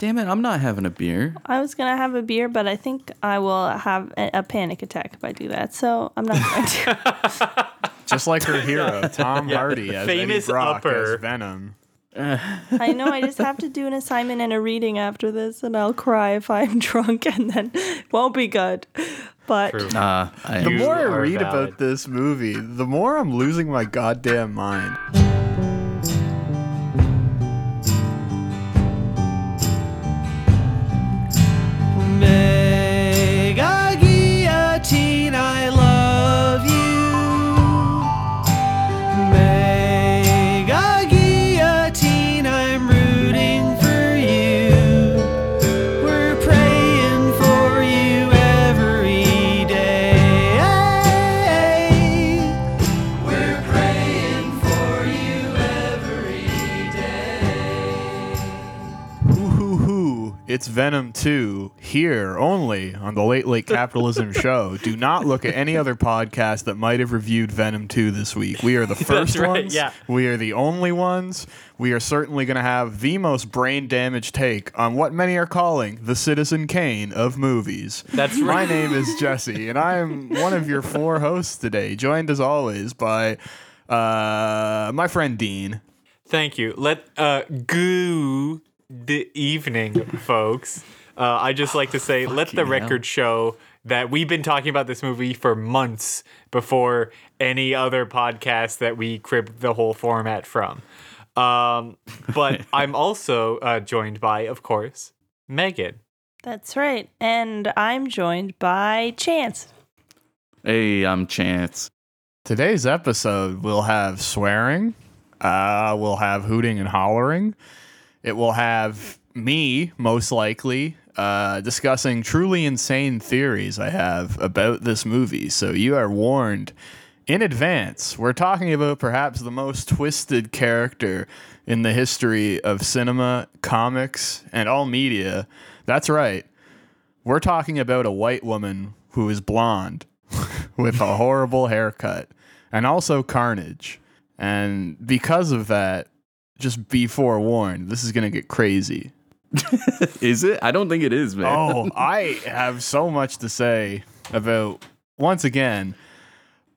Damn it, I'm not having a beer. I was gonna have a beer, but I think I will have a, a panic attack if I do that. So I'm not going to. Just like her hero, Tom Hardy, as Famous Eddie Brock upper. as Venom. I know I just have to do an assignment and a reading after this, and I'll cry if I'm drunk, and then it won't be good. But True. Uh, I, The You more I are read valid. about this movie, the more I'm losing my goddamn mind. It's Venom 2 here only on the Late Late Capitalism Show. Do not look at any other podcast that might have reviewed Venom 2 this week. We are the first right, ones. yeah. We are the only ones. We are certainly going to have the most brain damaged take on what many are calling the Citizen Kane of movies. That's right. My name is Jesse, and I am one of your four hosts today, joined as always by uh, my friend Dean. Thank you. Let uh goo the evening, folks. Uh, I just like to say, let the Fucking hell. record show that we've been talking about this movie for months before any other podcast that we cribbed the whole format from. Um, but I'm also uh, joined by, of course, Megan. that's right, and I'm joined by Chance. hey, I'm Chance. Today's episode will have swearing. Uh, we'll have hooting and hollering. It will have me, most likely, uh, discussing truly insane theories I have about this movie. So you are warned in advance. We're talking about perhaps the most twisted character in the history of cinema, comics, and all media. That's right. We're talking about a white woman who is blonde with a horrible haircut and also carnage. And because of that, just be forewarned, this is going to get crazy. Is it? I don't think it is, man. Oh, I have so much to say about, once again,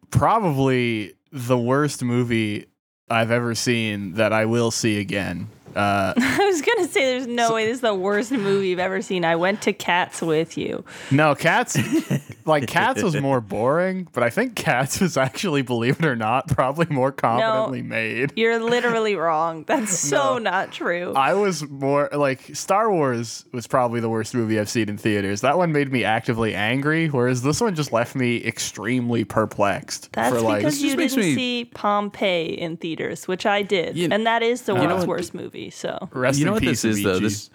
probably the worst movie I've ever seen that I will see again. Uh, I was gonna say, there's no way this is the worst movie you've ever seen. I went to Cats with you. no, Cats, like Cats was more boring, but I think Cats was actually, believe it or not, probably more competently made. You're literally wrong. That's so not true. I was more like Star Wars was probably the worst movie I've seen in theaters. That one made me actively angry, whereas this one just left me extremely perplexed. That's for like, because you didn't me- see Pompeii in theaters, which I did, You- and that is the know world's what- worst movie. So rest you know in what peace, this is though? This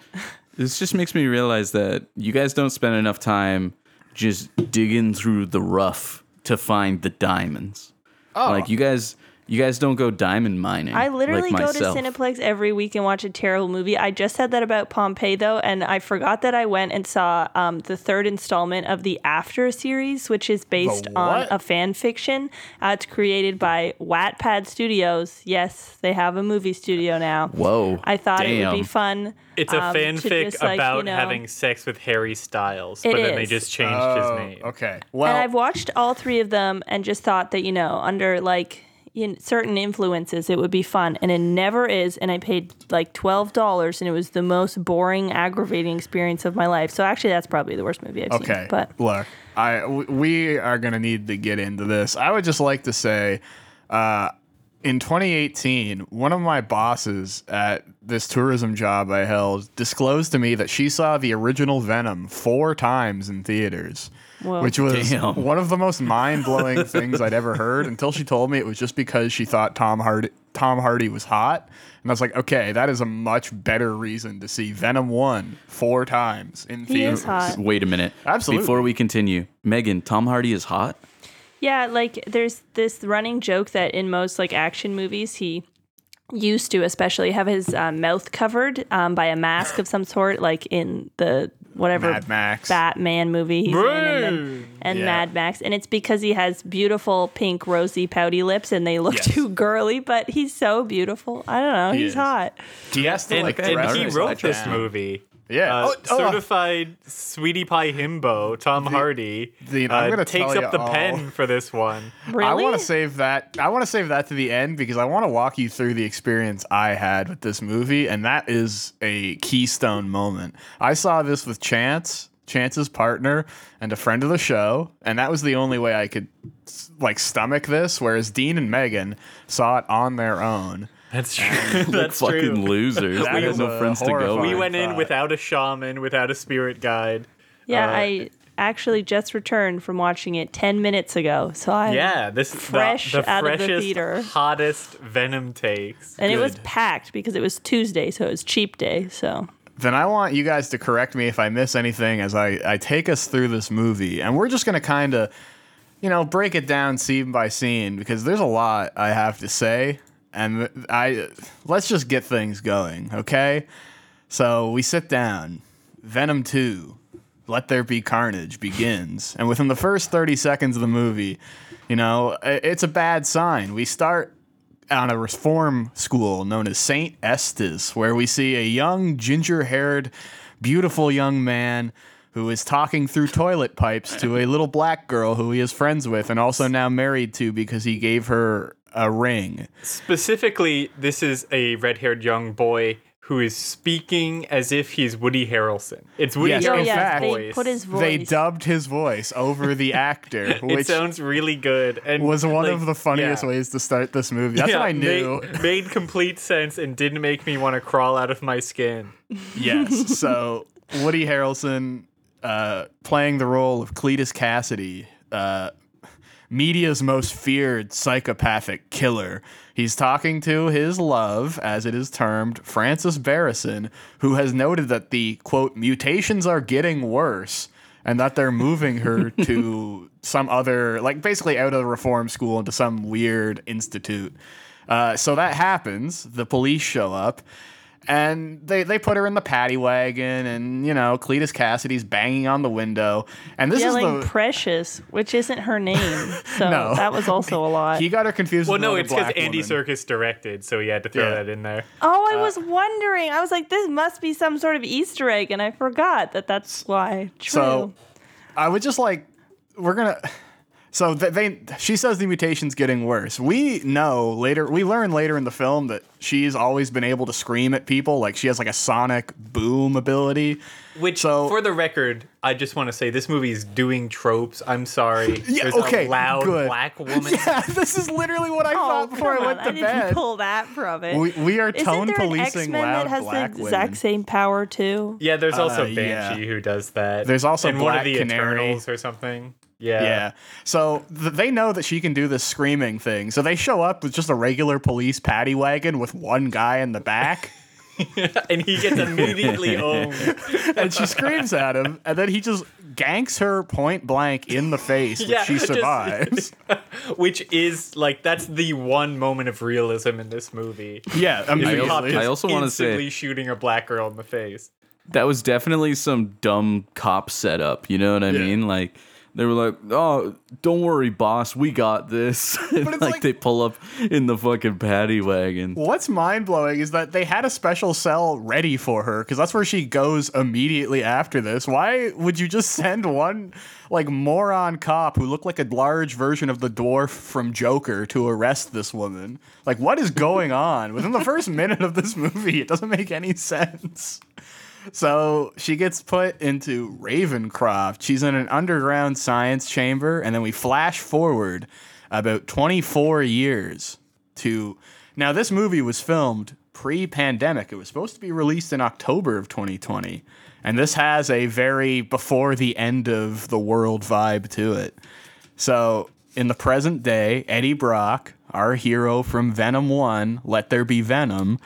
this just makes me realize that you guys don't spend enough time just digging through the rough to find the diamonds. Oh. Like you guys you guys don't go diamond mining. I literally like go myself. to Cineplex every week and watch a terrible movie. I just said that about Pompeii though, and I forgot that I went and saw um, the third installment of the After series, which is based on a fan fiction. Uh, it's created by Wattpad Studios. Yes, they have a movie studio now. Whoa. I thought it would be fun. It's a um, to fanfic just, like, about you know- having sex with Harry Styles, It but then they just changed Oh, his name. okay. Well, and I've watched all three of them and just thought that you know under like in certain influences it would be fun and it never is and i paid like $12 and it was the most boring aggravating experience of my life so actually that's probably the worst movie i've Okay, seen but look, I we are gonna need to get into this. I would just like to say, uh, in 2018, one of my bosses at this tourism job I held disclosed to me that she saw the original Venom four times in theaters. Whoa. Which was Damn. one of the most mind blowing things I'd ever heard until she told me it was just because she thought Tom Hardy Tom Hardy was hot. And I was like, okay, that is a much better reason to see Venom 1 four times in He theaters. Wait a minute. Absolutely. Before we continue, Megan, Tom Hardy is hot. yeah like there's this running joke that in most like action movies he used to especially have his uh, mouth covered um, by a mask of some sort like in the whatever Mad Max. Batman movie he's in and, then, and Yeah. Mad Max. And it's because he has beautiful pink, rosy, pouty lips and they look Yes. too girly, but he's so beautiful. I don't know. He he's is. hot. He has to And, like and dress he his wrote this down. movie. Yeah. Uh, Oh, oh. certified sweetie pie himbo, Tom Hardy, Dude, I'm uh, gonna takes up the all. pen for this one. Really? I want to save that. I want to save that to the end because I want to walk you through the experience I had with this movie, and that is a keystone moment. I saw this with Chance, Chance's partner, and a friend of the show, and that was the only way I could like stomach this. Whereas Dean and Megan saw it on their own. That's true. That's Fucking true. losers. That They had no friends to go with. We went in without a shaman, without a spirit guide. Yeah, Uh, I actually just returned from watching it 10 minutes ago. So I Yeah, this is fresh the, the out of the theater. hottest Venom takes. and it was packed because it was Tuesday, so it was cheap day. So Then I want you guys to correct me if I miss anything as I, I take us through this movie. And we're just going to kind of, you know, break it down scene by scene because there's a lot I have to say. And I let's just get things going, okay? So we sit down. Venom 2, Let There Be Carnage begins. And within the first 30 seconds of the movie, you know, it's a bad sign. We start on a reform school known as St. Estes, where we see a young, ginger haired, beautiful young man who is talking through toilet pipes to a little black girl who he is friends with and also now married to because he gave her a ring. Specifically, this is a red-haired young boy who is speaking as if he's Woody Harrelson. It's Woody Yes, in Harrelson's yeah, fact, they voice. put his voice. They dubbed his voice over the actor, it which sounds really good and was one like, of the funniest yeah. ways to start this movie. That's Yeah, what I knew. Made, made complete sense and didn't make me want to crawl out of my skin. Yes. So Woody Harrelson uh, playing the role of Cletus Kasady, uh, media's most feared psychopathic killer. He's talking to his love, as it is termed, Frances Barrison, who has noted that the quote mutations are getting worse. And that they're moving her to some other, like basically out of the reform school into some weird institute. Uh, so that happens. The police show up, and they, they put her in the paddy wagon, and you know Cletus Kasady's banging on the window, and this Yelling is the Precious, which isn't her name. So No. that was also a lot. he got her confused. With Well, with no, it's because Andy Serkis directed, so he had to throw Yeah. that in there. oh, uh, I was wondering. I was like, this must be some sort of Easter egg, and I forgot that that's why. True. So I would just like we're gonna. So th- they, she says the mutation's getting worse. We know later, we learn later in the film that she's always been able to scream at people. Like she has like a sonic boom ability. Which, So- for the record, I just want to say this movie is doing tropes. I'm sorry. Yeah, There's okay, a loud good. black woman. Yeah, this is literally what I oh, thought before I went on, to I didn't bed. pull that from it. We, we are Isn't tone there an policing X-Men loud that has black the exact women. same power too? Yeah, there's also Uh, yeah. Banshee who does that. There's also and one of the Canary. Eternals or something. Yeah. Yeah. So th- they know that she can do this screaming thing. So they show up with just a regular police paddy wagon with one guy in the back. and he gets immediately owned. and she screams at him, and then he just ganks her point blank in the face, Yeah, she just- survives. Which is like that's the one moment of realism in this movie. yeah, I immediately. also- I also wanna say- shooting a black girl in the face. that was definitely some dumb cop setup. You know what I Yeah. mean? Like they were like, "Oh, don't worry, boss, we got this." And, like, like- they pull up in the fucking paddy wagon. What's mind blowing is that they had a special cell ready for her because that's where she goes immediately after this. Why would you just send one like moron cop who looked like a large version of the dwarf from Joker to arrest this woman? Like, what is going on? Within the first minute of this movie, it doesn't make any sense. So she gets put into Ravencroft. She's in an underground science chamber, and then we flash forward about 24 years to now. This movie was filmed pre-pandemic. It was supposed to be released in October of 2020, and this has a very before the end of the world vibe to it. So in the present day, Eddie Brock, our hero from Venom One, Let There Be Venom,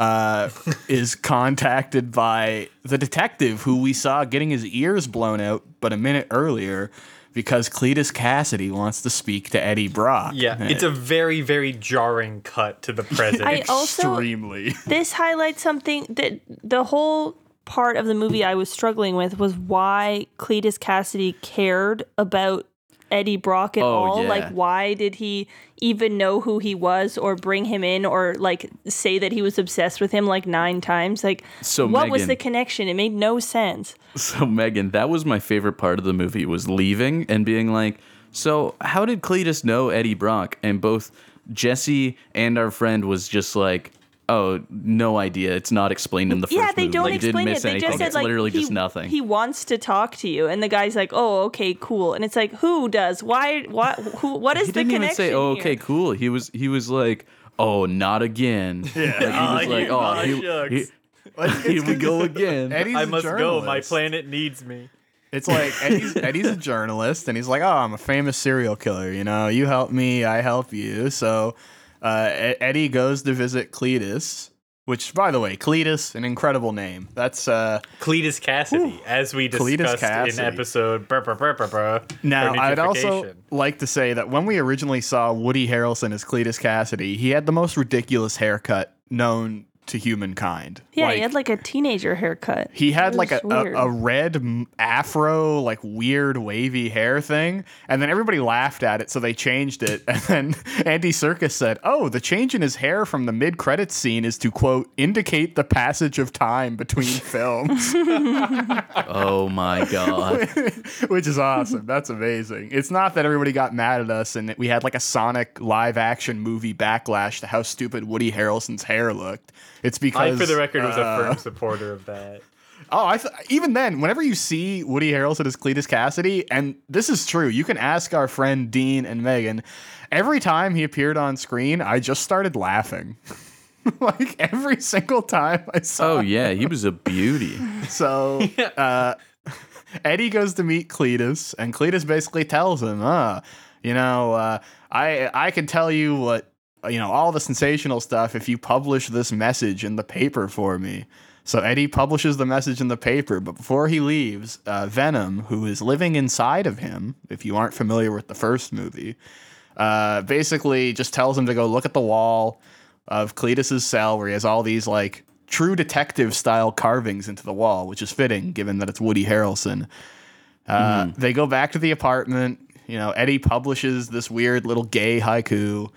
uh, is contacted by the detective who we saw getting his ears blown out, but a minute earlier. Because Cletus Kasady wants to speak to Eddie Brock. Yeah, it's a very, very jarring cut to the present. I also extremely. this highlights something that the whole part of the movie I was struggling with was why Cletus Kasady cared about Eddie Brock at Oh, all? yeah. Like, why did he even know who he was or bring him in or like say that he was obsessed with him like nine times? Like, So, what was the connection? It made no sense. So Megan, that was my favorite part of the movie was leaving and being like, "So, how did Cletus know Eddie Brock?" And both Jesse and our friend was just like, "Oh, no idea. It's not explained in the first yeah, they movie. don't like, you explain didn't it. They anything. just said it's like literally he, just nothing." He wants to talk to you, and the guy's like, "Oh, okay, cool." And it's like, who does? Why? What? Who? What is He the didn't even connection? say, "Oh, here? okay, cool." He was he was like, "Oh, not again." Yeah. Like, he oh, was Oh, like, "Oh, oh, he- shucks. he- here we go again." Eddie's I a must go. My planet needs me. It's like Eddie's, Eddie's a journalist, and he's like, "Oh, I'm a famous serial killer. You know, you help me, I help you." So uh, Eddie goes to visit Cletus, which, by the way, Cletus, an incredible name. That's uh, Cletus Kasady, as we discussed in episode. Brr, brr, brr, brr, brr, Now, I'd also like to say that when we originally saw Woody Harrelson as Cletus Kasady, he had the most ridiculous haircut known to humankind. Yeah, he had like a teenager haircut. He had like a, a, a red afro, like weird wavy hair thing. And then everybody laughed at it, so they changed it. And then Andy Serkis said, Oh, the change in his hair from the mid credits scene is to, quote, indicate the passage of time between films, oh my god. which is awesome. That's amazing. It's not that everybody got mad at us and we had like a Sonic live action movie backlash to how stupid Woody Harrelson's hair looked. It's because I, for the record, was a uh, firm supporter of that. Oh, I th- even then, whenever you see Woody Harrelson as Cletus Kasady, and this is true, you can ask our friend Dean and Megan. Every time he appeared on screen, I just started laughing. like every single time I saw. Oh yeah, he was a beauty. So uh, Eddie goes to meet Cletus, and Cletus basically tells him, "Uh, you know, uh, I I can tell you what you know all the sensational stuff if you publish this message in the paper for me." So Eddie publishes the message in the paper, but before he leaves, uh, Venom, who is living inside of him, if you aren't familiar with the first movie, uh, basically just tells him to go look at the wall of Cletus's cell where he has all these like true detective style carvings into the wall, which is fitting given that it's Woody Harrelson. Uh, They go back to the apartment. You know, Eddie publishes this weird little gay haiku.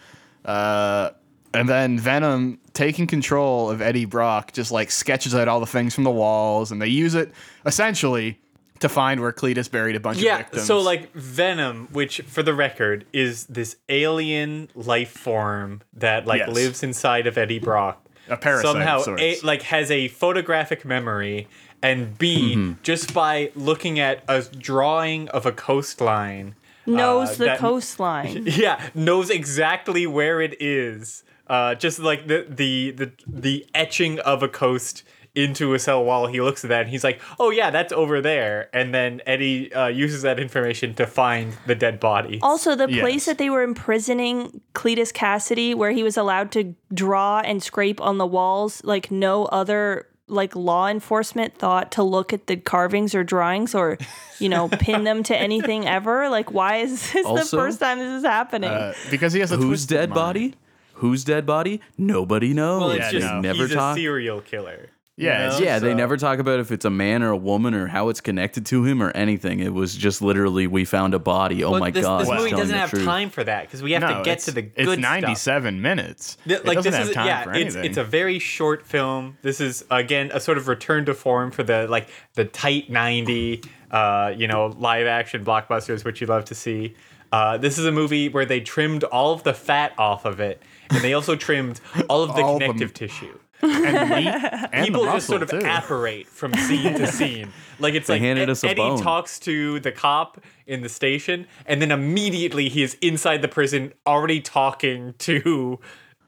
Uh, and then Venom, taking control of Eddie Brock, just like sketches out all the things from the walls, and they use it essentially to find where Cletus buried a bunch of Yeah, victims. so like Venom, which for the record is this alien life form that like Yes. lives inside of Eddie Brock. A parasite of somehow. A, like has a photographic memory and B Mm-hmm. just by looking at a drawing of a coastline knows uh, the that- coastline. yeah knows exactly where it is uh, just like the, the the the etching of a coast into a cell wall he looks at that and he's like oh yeah that's over there and then eddie uh, uses that information to find the dead body Also, the Yes. place that they were imprisoning Cletus Kasady, where he was allowed to draw and scrape on the walls, like no other like law enforcement thought to look at the carvings or drawings or, you know, pin them to anything ever. Like, why is this Also- the first time this is happening? Uh, because he has a Whose twisted dead mind. body? Whose dead body? Nobody knows. well Yeah, it's just no. never he's talk. a serial killer Yeah, it's yeah, they never talk about if it's a man or a woman or how it's connected to him or anything. It was just literally we found a body. Oh Well, my this, god! this he's movie telling doesn't the have truth. time for that because we have no, to get to the good. Stuff. It's good 97 minutes. Th- it like doesn't this have is time yeah for it's it's a very short film this is again a sort of return to form for the like the tight 90 uh you know live action blockbusters which you love to see uh, this is a movie where they trimmed all of the fat off of it, and they also trimmed all of the All of them. connective tissue. And meat and People the just sort of muscle, too. apparate from scene to scene. Like it's like handed Ed- us a Eddie bone. talks to the cop in the station, and then immediately he is inside the prison, already talking to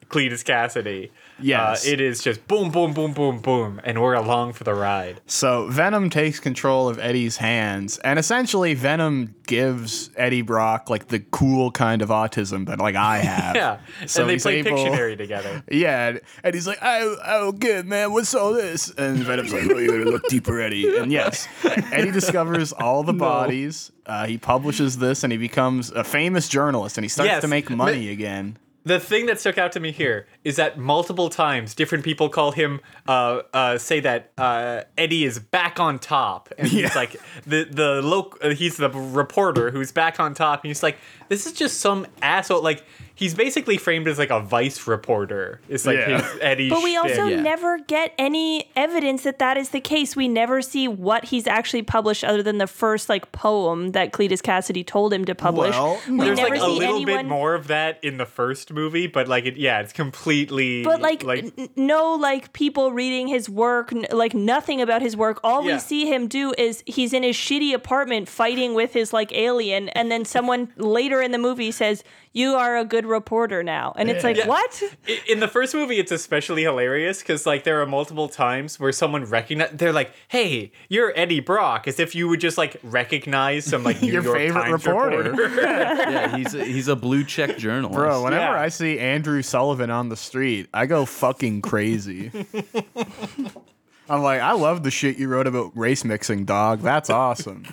Cletus Kasady. Yes. uh, it is just boom, boom, boom, boom, boom, and we're along for the ride. So Venom takes control of Eddie's hands, and essentially Venom gives Eddie Brock like the cool kind of autism that like I have. Yeah, So and they play able- Pictionary together. Yeah, and- he's like, "Oh, oh, good man, what's all this?" And Venom's like, "Oh, you gotta look deeper, Eddie." And yes, Eddie discovers all the bodies. Uh, he publishes this, and he becomes a famous journalist, and he starts Yes, to make money again. The thing that stuck out to me here is that multiple times different people call him uh, uh, say that uh, Eddie is back on top. And he's like the the loc- uh, he's the reporter who's back on top. And he's like this is just some asshole. Like he's basically framed as like a vice reporter it's like Yeah. his Eddie But we shtick. also Yeah. never get any evidence that that is the case. We never see what he's actually published other than the first like poem that Cletus Kasady told him to publish. Well, we there's never like a little anyone bit more of that in the first movie but like it yeah it's completely but like, n- no like people reading his work n- like nothing about his work all Yeah. we see him do is he's in his shitty apartment fighting with his like alien and then someone later in the movie says you are a good reporter now and it's like Yeah. what in the first movie it's especially hilarious because like there are multiple times where someone recognize they're like hey you're eddie brock as if you would just like recognize some like New Your York favorite Times reporter. yeah, he's a, he's a blue check journalist. Bro, whenever Yeah. I see Andrew Sullivan on the street, I go fucking crazy. I'm like, I love the shit you wrote about race mixing, dog. That's awesome.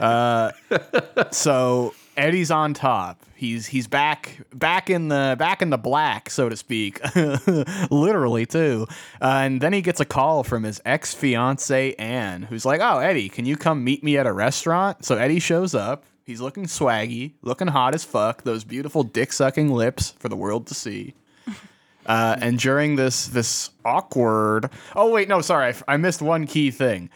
uh, so Eddie's on top. He's he's back back in the back in the black, so to speak, literally too. Uh, and then he gets a call from his ex fiance Anne, who's like, "Oh, Eddie, can you come meet me at a restaurant?" So Eddie shows up. He's looking swaggy, looking hot as fuck. Those beautiful dick sucking lips for the world to see. Uh, and during this this awkward, oh wait, no, sorry, I, missed one key thing.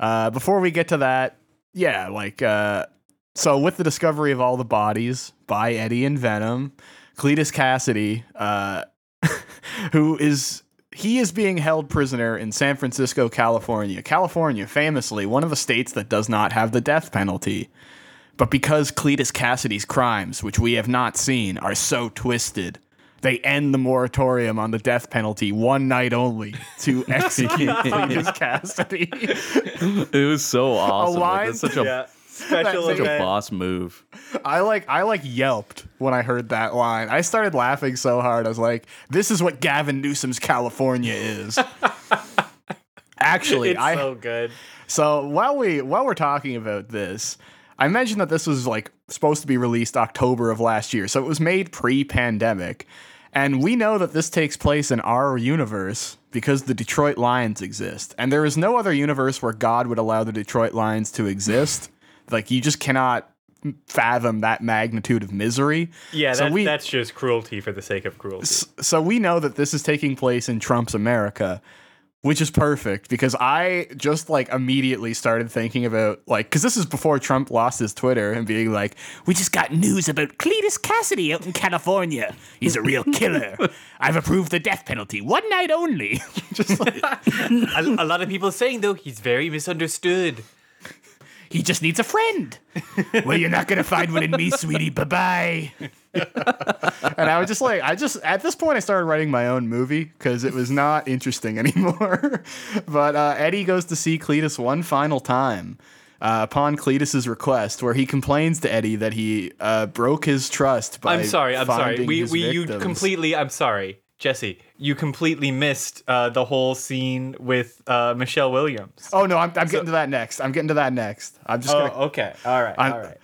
Uh, before we get to that, yeah, like uh, so with the discovery of all the bodies by Eddie and Venom, Cletus Kasady, uh, who is he is being held prisoner in San Francisco, California. California, famously one of the states that does not have the death penalty. But because Cletus Kasady's crimes, which we have not seen, are so twisted, they end the moratorium on the death penalty one night only to execute Cletus Kasady. It was so awesome. Like, line- that's such a yeah special such a boss move. I like I like yelped when I heard that line. I started laughing so hard. I was like, "This is what Gavin Newsom's California is." Actually, it's I so good So while we while we're talking about this, I mentioned that this was like supposed to be released October of last year. So it was made pre-pandemic. And we know that this takes place in our universe because the Detroit Lions exist. And there is no other universe where God would allow the Detroit Lions to exist. Like you just cannot fathom that magnitude of misery. yeah so that, we that's just cruelty for the sake of cruelty so we know that this is taking place in Trump's America, which is perfect because I just like immediately started thinking about like because this is before Trump lost his Twitter and being like, "We just got news about Cletus Kasady out in California. He's a real killer. I've approved the death penalty one night only." just like a, a lot of people saying though he's very misunderstood he just needs a friend. well, you're not gonna find one in me, sweetie. Bye bye. and I was just like, I just at this point I started writing my own movie because it was not interesting anymore. but uh, Eddie goes to see Cletus one final time. Uh, upon Cletus's request, where he complains to Eddie that he uh, broke his trust by i'm sorry i'm sorry finding we, his we you completely i'm sorry jesse you completely missed uh, the whole scene with uh, michelle williams Oh no, I'm, I'm getting to that next. I'm getting to that next. I'm just oh gonna. okay all right I'm- all right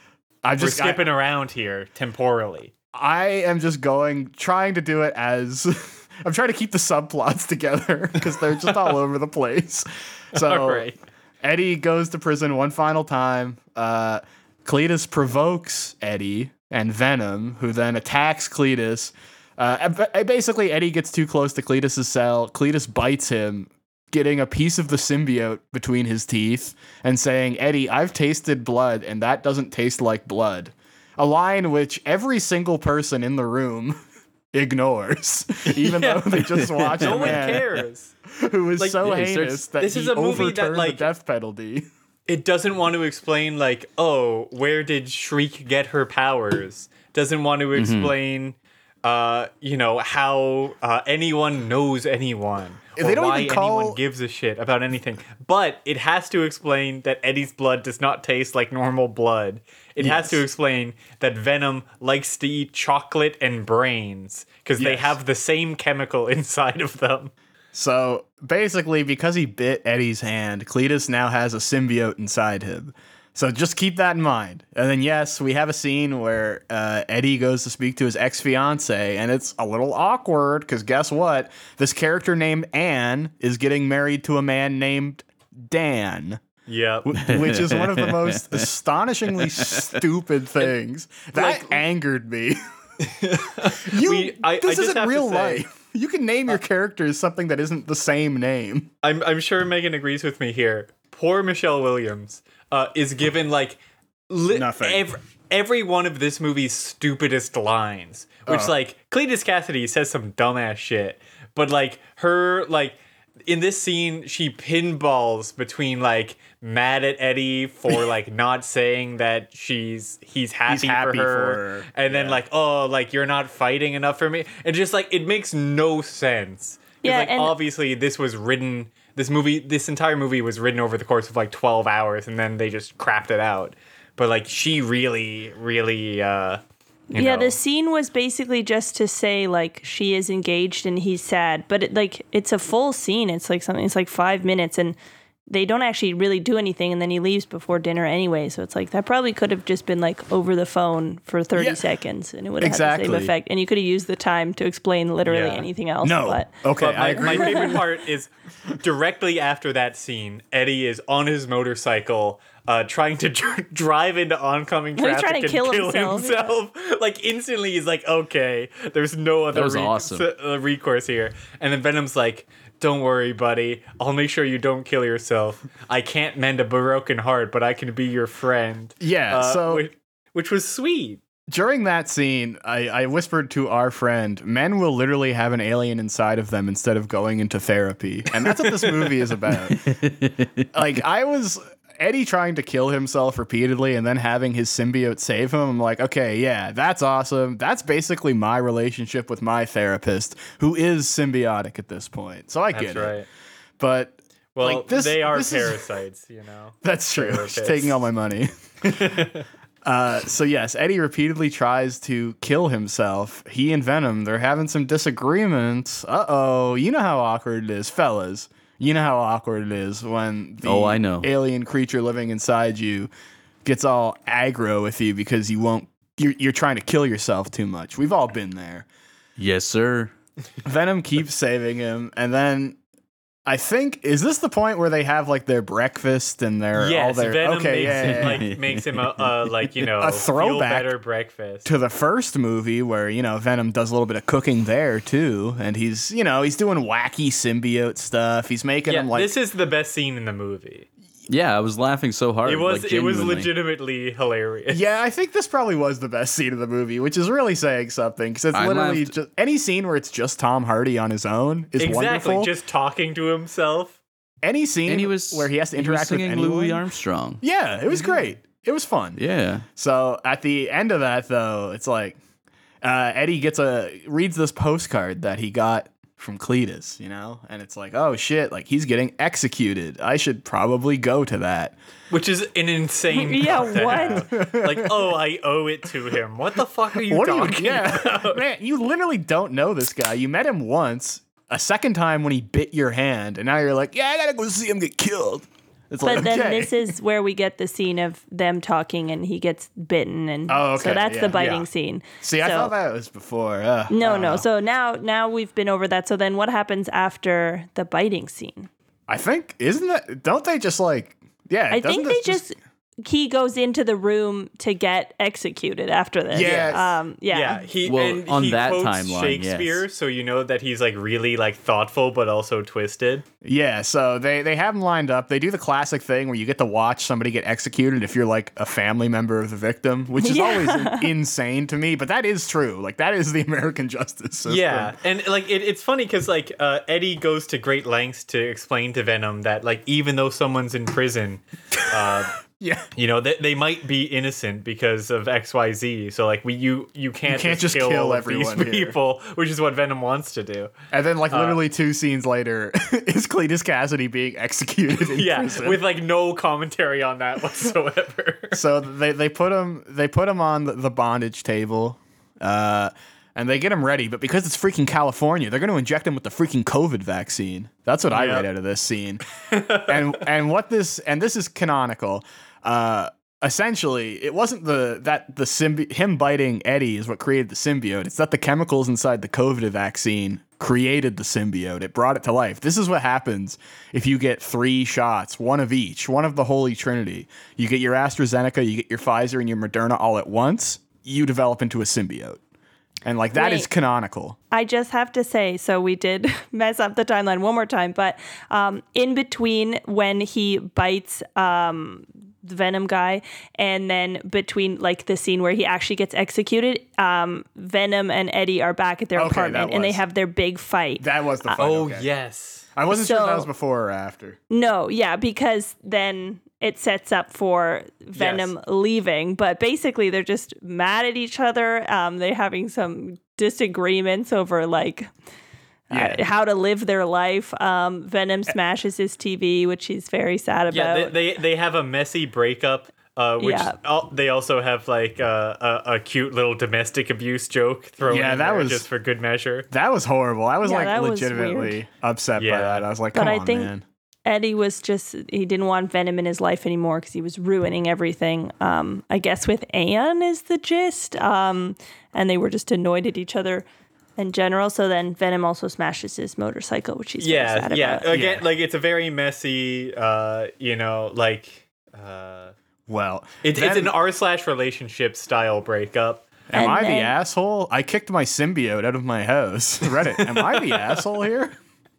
I'm we're just I- skipping around here temporally I am just going, trying to do it as I'm trying to keep the subplots together because they're just all over the place. So right Eddie goes to prison one final time. Uh, Cletus provokes Eddie and Venom, who then attacks Cletus. Uh, basically, Eddie gets too close to Cletus's cell. Cletus bites him, getting a piece of the symbiote between his teeth and saying, Eddie, I've tasted blood, and that doesn't taste like blood. A line which every single person in the room ignores, even though they just watched no one cares Who is Like, so yeah, heinous that This he is a movie that, overturned the like- death penalty. it doesn't want to explain like oh where did shriek get her powers doesn't want to explain uh you know how uh, anyone knows anyone or They don't why even call- anyone gives a shit about anything. But it has to explain that eddie's blood does not taste like normal blood. It has to explain that venom likes to eat chocolate and brains because they have the same chemical inside of them. So basically, because he bit Eddie's hand, Cletus now has a symbiote inside him. So just keep that in mind. And then yes, we have a scene where uh, Eddie goes to speak to his ex fiance, and it's a little awkward because guess what? This character named Anne is getting married to a man named Dan. Yep. wh- Which is one of the most astonishingly stupid things. That Like- angered me. you, We- I- I this just isn't real say- life. You can name your characters something that isn't the same name. I'm I'm sure Megan agrees with me here. Poor Michelle Williams uh, is given like li- Nothing. Every, every one of this movie's stupidest lines, which Oh. like Cletus Kasady says some dumbass shit, but like her like in this scene she pinballs between like mad at Eddie for like not saying that she's he's happy, happy for, her, for her. and then like oh like you're not fighting enough for me and just like it makes no sense. Yeah, like and- obviously this was written this movie this entire movie was written over the course of like 12 hours and then they just crapped it out but like she really really uh yeah, know, the scene was basically just to say like she is engaged and he's sad, but it, like it's a full scene. It's like something. It's like five minutes, and they don't actually really do anything, and then he leaves before dinner anyway. So it's like that probably could have just been like over the phone for thirty Yeah. seconds, and it would have had the same effect. And you could have used the time to explain literally Yeah. anything else. No. but okay, but I my, agree. my favorite part is directly after that scene eddie is on his motorcycle uh, trying to dr- drive into oncoming traffic trying to and kill kill, himself, himself. like instantly he's like okay there's no other was awesome. s- uh, recourse here and then venom's like don't worry buddy i'll make sure you don't kill yourself i can't mend a broken heart but i can be your friend Yeah, Uh, so- which, which was sweet During that scene, I, I whispered to our friend, men will literally have an alien inside of them instead of going into therapy. And that's what this movie is about. like, I was Eddie trying to kill himself repeatedly and then having his symbiote save him. I'm like, okay, yeah, that's awesome. That's basically my relationship with my therapist, who is symbiotic at this point. So I that's get it. right But well like, this, they are this is- parasites you know That's true. She's taking all my money. uh, so yes, Eddie repeatedly tries to kill himself. He and Venom, they're having some disagreements. Uh oh, you know how awkward it is, fellas. You know how awkward it is when the Oh, I know. alien creature living inside you gets all aggro with you because you won't. You're, you're trying to kill yourself too much. We've all been there. Yes, sir. Venom keeps saving him, and then I think is this the point where they have like their breakfast and their all their Venom okay makes yeah, it yeah, like makes him a, like you know A throwback better breakfast. to the first movie where you know Venom does a little bit of cooking there too, and he's you know he's doing wacky symbiote stuff. He's making yeah, them like this is the best scene in the movie. Yeah, I was laughing so hard. It was like, it was legitimately hilarious. yeah, I think this probably was the best scene of the movie, which is really saying something because it's I literally laughed- just any scene where it's just Tom Hardy on his own is exactly. wonderful. Just talking to himself. any scene And he was where he has to interact with anyone. Louis Armstrong. Yeah, it was great. It was fun. Yeah. So at the end of that, though, it's like uh, Eddie gets a reads this postcard that he got from Cletus, you know, and it's like, oh shit, like he's getting executed. I should probably go to that. Which is an insane. Yeah, thought what? Like, oh, I owe it to him. What the fuck are you What are talking you? Yeah, about? man, you literally don't know this guy. You met him once, a second time when he bit your hand, and now you're like, yeah, I gotta go see him get killed. It's But like, then okay. this is where we get the scene of them talking and he gets bitten and Oh, okay, so that's yeah, the biting yeah. scene. see, I So- thought that was before. Uh, No, no. So now now we've been over that. So then what happens after the biting scene? I think isn't that? Don't they just like? Yeah, I think they this just he goes into the room to get executed after this. Yes. Um yeah. Yeah, he Well, and on he that quotes timeline, Shakespeare, yes. so you know that he's like really like thoughtful but also twisted. Yeah, so they they have him lined up. They do the classic thing where you get to watch somebody get executed if you're like a family member of the victim, which is Yeah. always insane to me, but that is true. Like that is the American justice system. Yeah, and like it, it's funny because like uh, Eddie goes to great lengths to explain to Venom that like even though someone's in prison, uh, Yeah. you know they, they might be innocent because of X Y Z. So like we you you can't, can't just just kill, kill everyone these here. people, which is what Venom wants to do. And then Uh, like literally two scenes later is Cletus Kasady being executed in Yeah, prison. with like no commentary on that whatsoever. so they they put him they put him on the, the bondage table. Uh and they get him ready, but because it's freaking California, they're going to inject him with the freaking COVID vaccine. That's what I read out of this scene. and and what this and this is canonical. Uh, essentially it wasn't the that the symbi- him biting Eddie is what created the symbiote. It's that the chemicals inside the COVID vaccine created the symbiote. It brought it to life. This is what happens if you get three shots, one of each, one of the holy trinity. You get your AstraZeneca, you get your Pfizer, and your Moderna all at once. You develop into a symbiote, and like that is Wait. canonical. I just have to say, so we did mess up the timeline one more time, but um, in between when he bites um, the Venom guy, and then between like the scene where he actually gets executed, um, Venom and Eddie are back at their Okay, apartment and they have their big fight. That was the fight. Oh okay. yes. I wasn't sure if that was before or after. No, yeah, because then it sets up for Venom Yes. leaving. But basically, they're just mad at each other. Um, they're having some disagreements over like Yeah. uh, how to live their life. Um, Venom smashes his TV, which he's very sad Yeah, about. they, they they have a messy breakup. Uh, which Yeah. al- they also have like uh, a, a cute little domestic abuse joke thrown Yeah, in that there was- just for good measure. That was horrible. I was Yeah, like that was legitimately weird. upset by that. I was like, But come I on, think- man. Eddie was just he didn't want Venom in his life anymore because he was ruining everything. Um, I guess with Anne is the gist. Um, and they were just annoyed at each other in general. So then Venom also smashes his motorcycle, which he's Yeah, sad yeah. about. Again, Yeah. like it's a very messy. Uh, you know, like uh, Well, it's it's an r slash relationship style breakup. Am And I the asshole? I kicked my symbiote out of my house. Reddit. Am I the asshole here?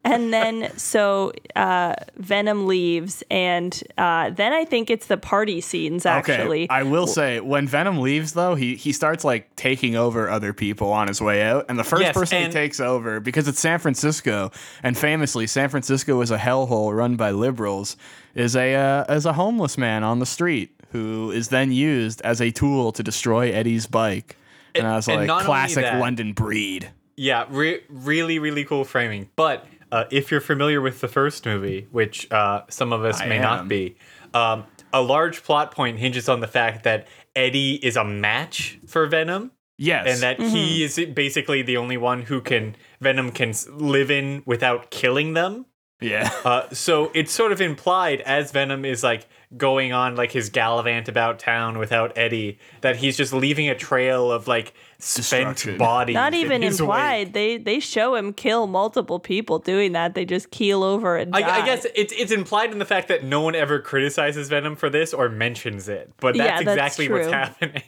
And then so uh, Venom leaves, and uh, then I think it's the party scenes actually. Okay. I will say when Venom leaves though, he he starts like taking over other people on his way out, and the first Yes, person he takes over because it's San Francisco, and famously San Francisco is a hellhole run by liberals, is a uh, is a homeless man on the street who is then used as a tool to destroy Eddie's bike. And, I was like, classic London breed. Yeah, re- really, really cool framing. But uh, if you're familiar with the first movie, which uh, some of us I may am. not be, um, a large plot point hinges on the fact that Eddie is a match for Venom. Yes. and that he is basically the only one who can Venom can live in without killing them. Yeah. Uh, so it's sort of implied as Venom is like going on like his gallivant about town without Eddie that he's just leaving a trail of like spent bodies. Not even implied. wake. They they show him kill multiple people doing that. They just keel over and die. I, I guess it's it's implied in the fact that no one ever criticizes Venom for this or mentions it, but Yeah, that's that's exactly what's happening.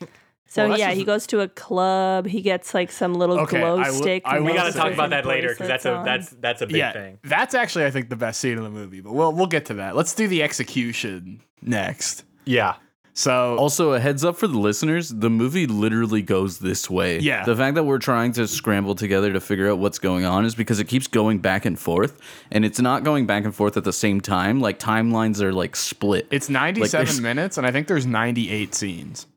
So Well, that's yeah, just- he goes to a club. He gets like some little Okay, glow I will- stick. I and will we got to say- talk about that later because that's a bracelets that's that's a big yeah, thing. that's actually I think the best scene in the movie. But we'll we'll get to that. Let's do the execution next. Yeah. So Also, a heads up for the listeners: the movie literally goes this way. Yeah. The fact that we're trying to scramble together to figure out what's going on is because it keeps going back and forth, and it's not going back and forth at the same time. Like timelines are like split. it's 97 there's- minutes, and I think there's 98 scenes.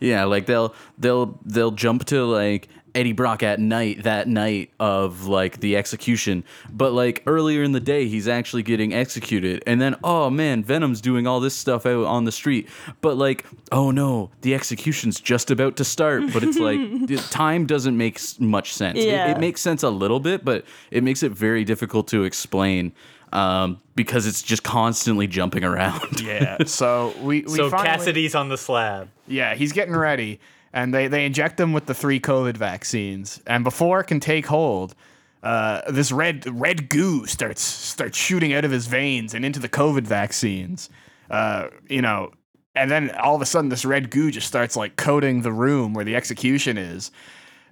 Yeah, like they'll they'll they'll jump to like Eddie Brock at night that night of like the execution, but like earlier in the day he's actually getting executed, and then oh man, Venom's doing all this stuff out on the street, but like oh no, the execution's just about to start, but it's like time doesn't make much sense. It- Yeah. It, makes sense a little bit, but it makes it very difficult to explain. Um, because it's just constantly jumping around. Yeah. So we, we So finally, Kasady's on the slab. Yeah, he's getting ready, and they they inject him with the three COVID vaccines, and before it can take hold. Uh, this red red goo starts starts shooting out of his veins and into the COVID vaccines. Uh, you know, and then all of a sudden, this red goo just starts like coating the room where the execution is,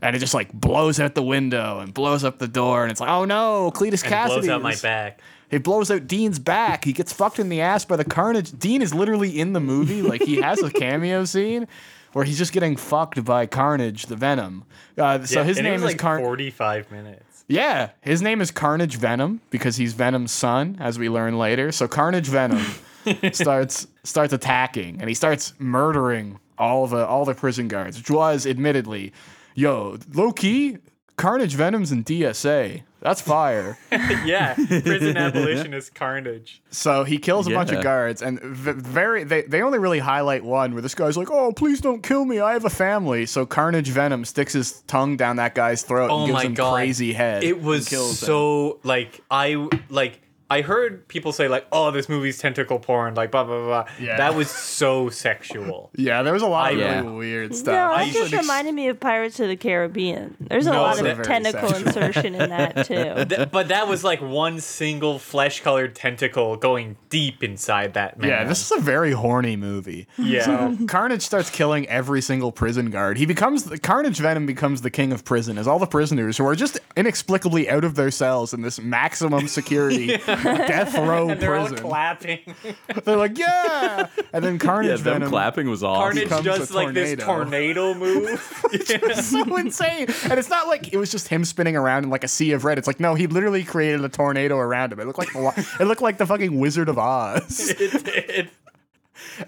and it just like blows out the window and blows up the door, and it's like, oh no, Cletus And Kasady. blows out my back. He blows out Dean's back. He gets fucked in the ass by the carnage. Dean is literally in the movie. Like he has a cameo scene where he's just getting fucked by Carnage, the Venom. Uh, so Yeah, his name is like Carnage. 45 minutes. Yeah, his name is Carnage Venom because he's Venom's son, as we learn later. So Carnage Venom starts starts attacking, and he starts murdering all the all the prison guards, which was admittedly, yo, low key, Carnage Venom's and DSA. That's fire. yeah, prison abolitionist carnage. So he kills a bunch of guards, and v- very they, they only really highlight one where this guy's like, "Oh, please don't kill me. I have a family." So Carnage Venom sticks his tongue down that guy's throat Oh and gives my him god, crazy head. It was kills him. so like I like I heard people say like, "Oh, this movie's tentacle porn," like blah blah blah. Yeah. That was so sexual. Yeah, there was a lot of Yeah. really weird No, stuff. that I just should ex- reminded me of Pirates of the Caribbean. There's a No, lot of tentacle sexual. insertion in that too. But that was like one single flesh-colored tentacle going deep inside that man. Yeah, this is a very horny movie. Yeah. So Carnage starts killing every single prison guard. He becomes the Carnage Venom becomes the king of prison as all the prisoners who are just inexplicably out of their cells in this maximum security death row and they're all prison. clapping. They're like, yeah, and then Yeah, Carnage them Venom. clapping was awesome. Carnage becomes does a like this tornado. tornado move. so insane. And it's not like it was just him spinning around in like a sea of red. It's like no, he literally created a tornado around him. It looked like the, wa- it looked like the fucking Wizard of Oz. it did.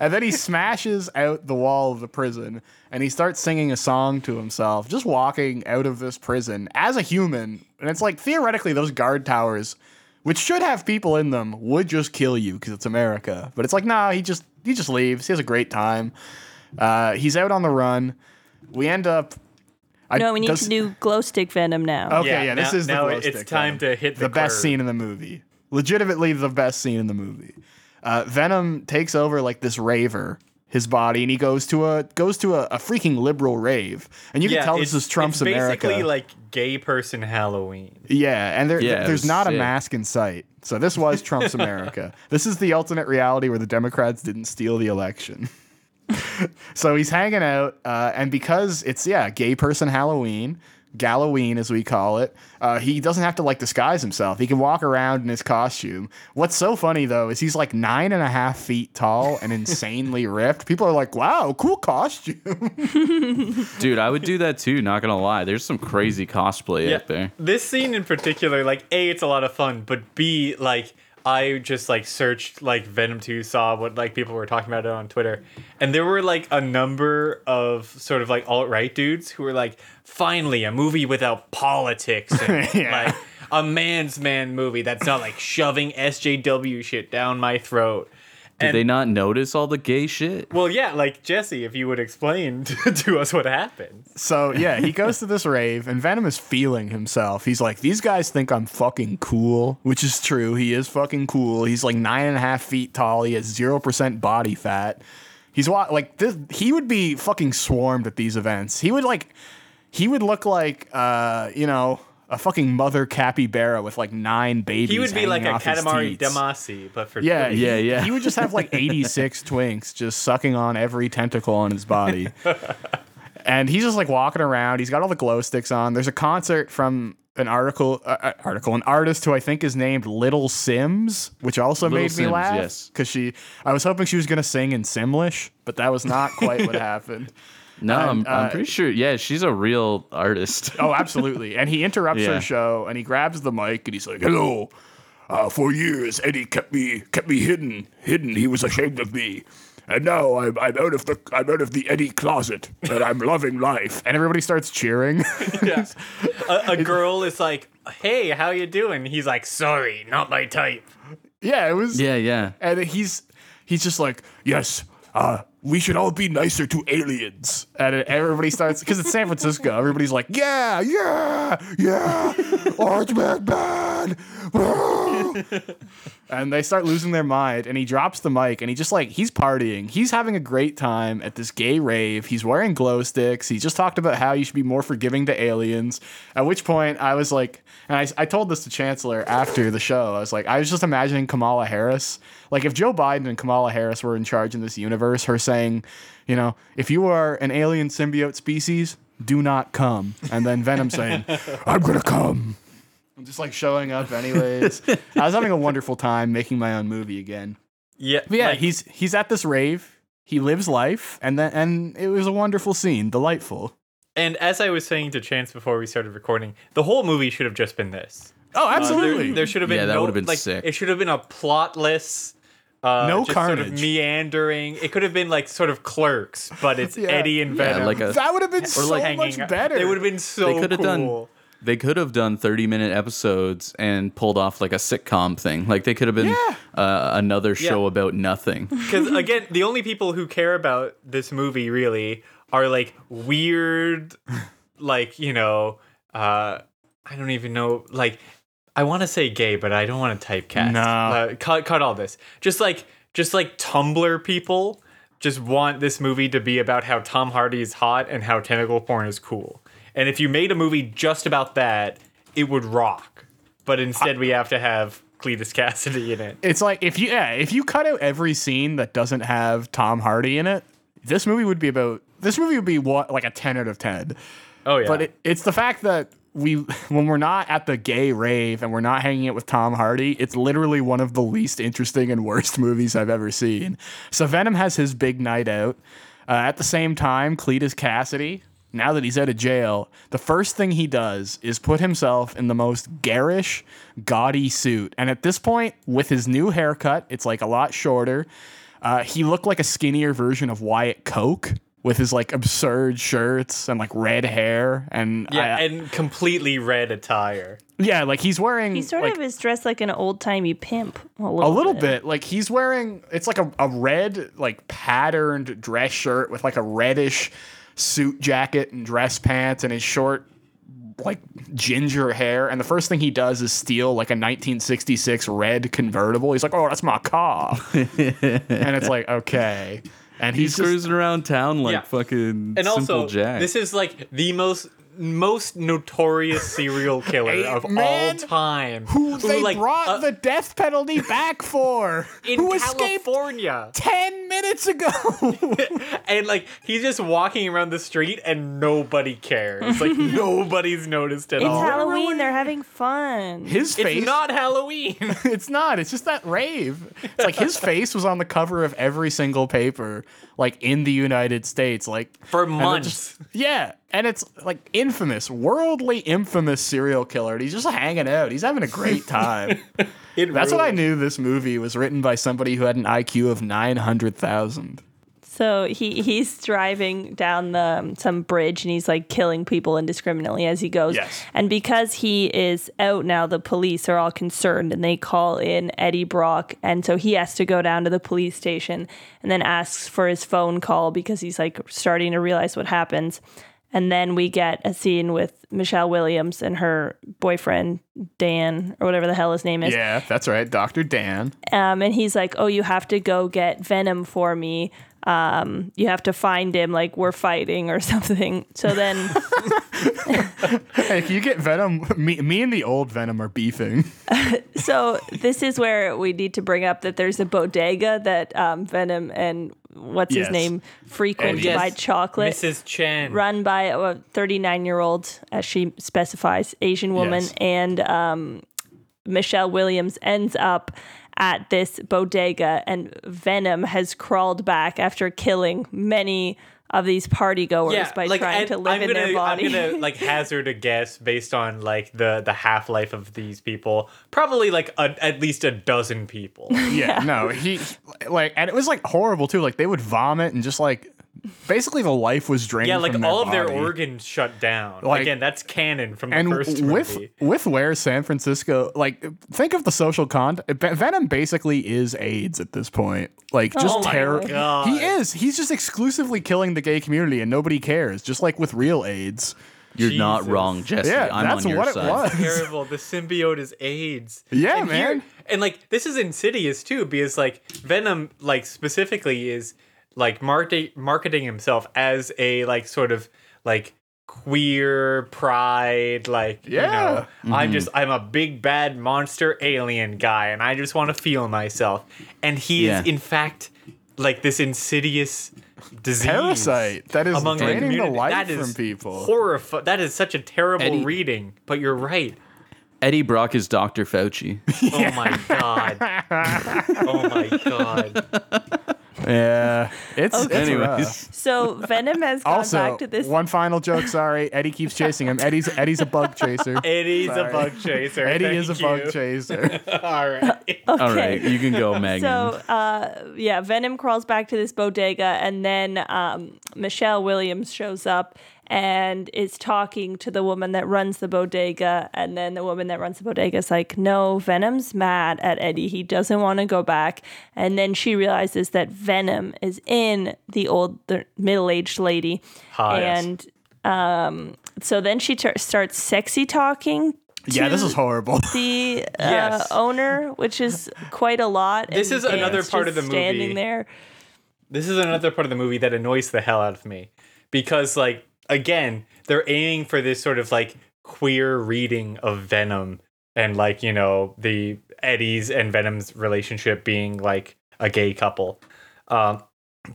And then he smashes out the wall of the prison and he starts singing a song to himself, just walking out of this prison as a human. And it's like theoretically, those guard towers, which should have people in them, would just kill you because it's America. But it's like, nah, he just he just leaves. He has a great time. Uh, he's out on the run. We end up. I, No, we need does- to do glow stick venom now. Okay, yeah, this now- is the now glow it's stick time venom. to hit the, the best scene in the movie. Legitimately, the best scene in the movie. Uh, Venom takes over like this raver, his body, and he goes to a goes to a, a freaking liberal rave, and you can tell this is Trump's it's America. Basically, like gay person Halloween. yeah, and there, Yeah, it there's was not a mask in sight. So this was Trump's America. This is the alternate reality where the Democrats didn't steal the election. so he's hanging out, uh, and because it's yeah, gay person Halloween, Galloween as we call it, uh, he doesn't have to like disguise himself. He can walk around in his costume. What's so funny though is he's like nine and a half feet tall and insanely ripped. People are like, "Wow, cool costume." Dude, I would do that too, not gonna lie. There's some crazy cosplay out there. This scene in particular, like A, it's a lot of fun, but B, like I just like searched like Venom 2 saw what like people were talking about it on Twitter. And there were like a number of sort of like alt-right dudes who were like, finally a movie without politics and Yeah. like a man's man movie that's not like shoving SJW shit down my throat. Did And- they not notice all the gay shit? Well, yeah, like Jesse, if you would explain to, to us what happened. So yeah, he goes to this rave, and Venom is feeling himself. He's like, "These guys think I'm fucking cool," which is true. He is fucking cool. He's like nine and a half feet tall. He has zero percent body fat. He's wa- like this. He would be fucking swarmed at these events. He would like, he would look like, uh, you know, a fucking mother capybara with like nine babies. He would be like a off his Katamari teats. Damacy, but for Yeah, twins. Yeah, yeah. He would just have like 86 twinks just sucking on every tentacle on his body. and he's just like walking around. He's got all the glow sticks on. There's a concert from an article, uh, uh, article, an artist who I think is named Little Simz, which also Little made me laugh. yes. Because she, I was hoping she was gonna sing in Simlish, but that was not quite what happened. No, I'm, uh, I'm pretty sure. Yeah, she's a real artist. Oh, absolutely. And he interrupts Yeah. her show and he grabs the mic and he's like, "Hello. Uh, for years, Eddie kept me kept me hidden. Hidden. He was ashamed of me." And now I'm, I'm out of the I'm out of the Eddie closet, and I'm loving life. And everybody starts cheering. a, a girl is like, "Hey, how you doing?" He's like, "Sorry, not my type." yeah, it was. yeah, yeah. And he's he's just like, yes, uh, we should all be nicer to aliens. And everybody starts because it's San Francisco. Everybody's like, yeah, yeah, yeah, Orange Man bad. and they start losing their mind. And he drops the mic and he just like he's partying. He's having a great time at this gay rave. He's wearing glow sticks. He just talked about how you should be more forgiving to aliens. At which point I was like, and I, I told this to Chancellor after the show. I was like, I was just imagining Kamala Harris. Like if Joe Biden and Kamala Harris were in charge in this universe, her saying, you know, if you are an alien symbiote species, do not come. And then Venom saying, I'm gonna come. I'm just like showing up anyways. I was having a wonderful time making my own movie again. Yeah, But yeah, like, he's he's at this rave. He lives life, and then and it was a wonderful scene, delightful. and as I was saying to Chance before we started recording, the whole movie should have just been this. Oh, Uh, there- absolutely. there, should have been Yeah, that no, would've been like, sick. It should have been a plotless. Uh, No just Sort of carnage. meandering. It could have been like sort of clerks, but it's Yeah. Eddie and Yeah, like a- that would have been so like much out. better. It would have been so They could have cool. done. They could have done 30 minute episodes and pulled off like a sitcom thing. Like they could have been Yeah. uh, another show Yeah. about nothing. Because again, the only people who care about this movie really are like weird, like you know, uh, I don't even know, like I want to say gay, but I don't want to typecast. No. Uh, cut cut all this. Just like just like Tumblr people just want this movie to be about how Tom Hardy is hot and how tentacle porn is cool. And if you made a movie just about that, it would rock. But instead, we have to have Cletus Kasady in it. It's like if you yeah, if you cut out every scene that doesn't have Tom Hardy in it, this movie would be about this movie would be what like a 10 out of 10. Oh yeah. But it, it's the fact that we when we're not at the gay rave and we're not hanging out with Tom Hardy, it's literally one of the least interesting and worst movies I've ever seen. So Venom has his big night out. Uh, at the same time, Cletus Kasady, now that he's out of jail, the first thing he does is put himself in the most garish, gaudy suit. And at this point, with his new haircut, it's like a lot shorter. Uh, he looked like a skinnier version of Wyatt Koch with his like absurd shirts and like red hair and yeah, I- and completely red attire. yeah, like he's wearing He sort like, of is dressed like an old timey pimp. A little, a little bit. Like he's wearing it's like a, a red like patterned dress shirt with like a reddish suit jacket and dress pants and his short like ginger hair and the first thing he does is steal like a 1966 red convertible. He's like, "Oh, that's my car." and it's like, "Okay." And He's he's, just, cruising around town like Yeah. fucking And simple also, Jack. this is like the most most notorious serial killer of all time. who they like, brought uh, the death penalty back for? in who escaped California. 10 minutes ago. and like he's just walking around the street and nobody cares. Like nobody's noticed at It's all. It's Halloween. They're having fun. His face It's not Halloween. it's not. It's just that rave. It's like his face was on the cover of every single paper, like in the United States, like For and months. just- yeah, and it's like infamous, worldly infamous serial killer. And he's just hanging out. He's having a great time. That's what I knew. This movie was written by somebody who had an IQ of nine hundred thousand. So he he's driving down the um, some bridge and he's like killing people indiscriminately as he goes. Yes. And because he is out now, the police are all concerned and they call in Eddie Brock, and so he has to go down to the police station and then asks for his phone call because he's like starting to realize what happens. And then we get a scene with Michelle Williams and her boyfriend Dan or whatever the hell his name is. Yeah, that's right, Doctor Dan. Um, and he's like, "Oh, you have to go get Venom for me. Um, you have to find him. Like we're fighting or something." So then, Hey, if you get Venom, me, me and the old Venom are beefing. so this is where we need to bring up that there's a bodega that um, Venom and what's Yes. his name frequent Eddie. to buy chocolate. Mrs. Chen. Run by a 39 year old, as she specifies, Asian woman, Yes. and um, Michelle Williams ends up at this bodega, and Venom has crawled back after killing many of these party goers by trying to live I'm in gonna, their body. I'm gonna like hazard a guess based on like the the half life of these people. Probably like a, at least a dozen people. Yeah, no, he like, and it was like horrible too. Like they would vomit and just like, basically the life was drained. yeah, like from their all of their organs shut down. Like- Again, that's canon from the And first with movie. with where San Francisco, like, think of the social con. Venom basically is AIDS at this point. Like, just Oh terror. He is. He's just exclusively killing the gay community, and nobody cares. Just like with real AIDS. You're not wrong, Jesse. Yeah, I'm that's on your what side. it was. Terrible. The symbiote is AIDS. Yeah, and here- man. and like this is insidious too, because like Venom, like specifically, is like marketing marketing himself as a like sort of like queer pride like Yeah. you know i'm mm-hmm. just i'm a big bad monster alien guy and i just want to feel myself and he Yeah. is in fact like this insidious disease Parasite that is among draining the, community. life That from is people. horrifi- that is such a terrible Eddie- reading but you're right Eddie Brock is Dr. Fauci. Oh my god. oh my god. Yeah, it's, it's rough. Anyways, so Venom has gone Also, back to this. one final joke. Sorry, Eddie keeps chasing him. Eddie's Eddie's a bug chaser. Eddie's Sorry. a bug chaser. Eddie Thank is a you. bug chaser. All right. all right, you can go, Megan. So, uh, yeah, Venom crawls back to this bodega, and then um, Michelle Williams shows up and is talking to the woman that runs the bodega. And then the woman that runs the bodega is like, No, Venom's mad at Eddie. He doesn't want to go back. And then she realizes that Venom is in the old, the middle aged lady. Yes. and um, so then she t- starts sexy talking Yeah, this is horrible. the uh, Yes. owner, which is quite a lot. This is another part of the movie. Standing there, this is another part of the movie that annoys the hell out of me because like again they're aiming for this sort of like queer reading of venom and like you know the eddie's and venom's relationship being like a gay couple um,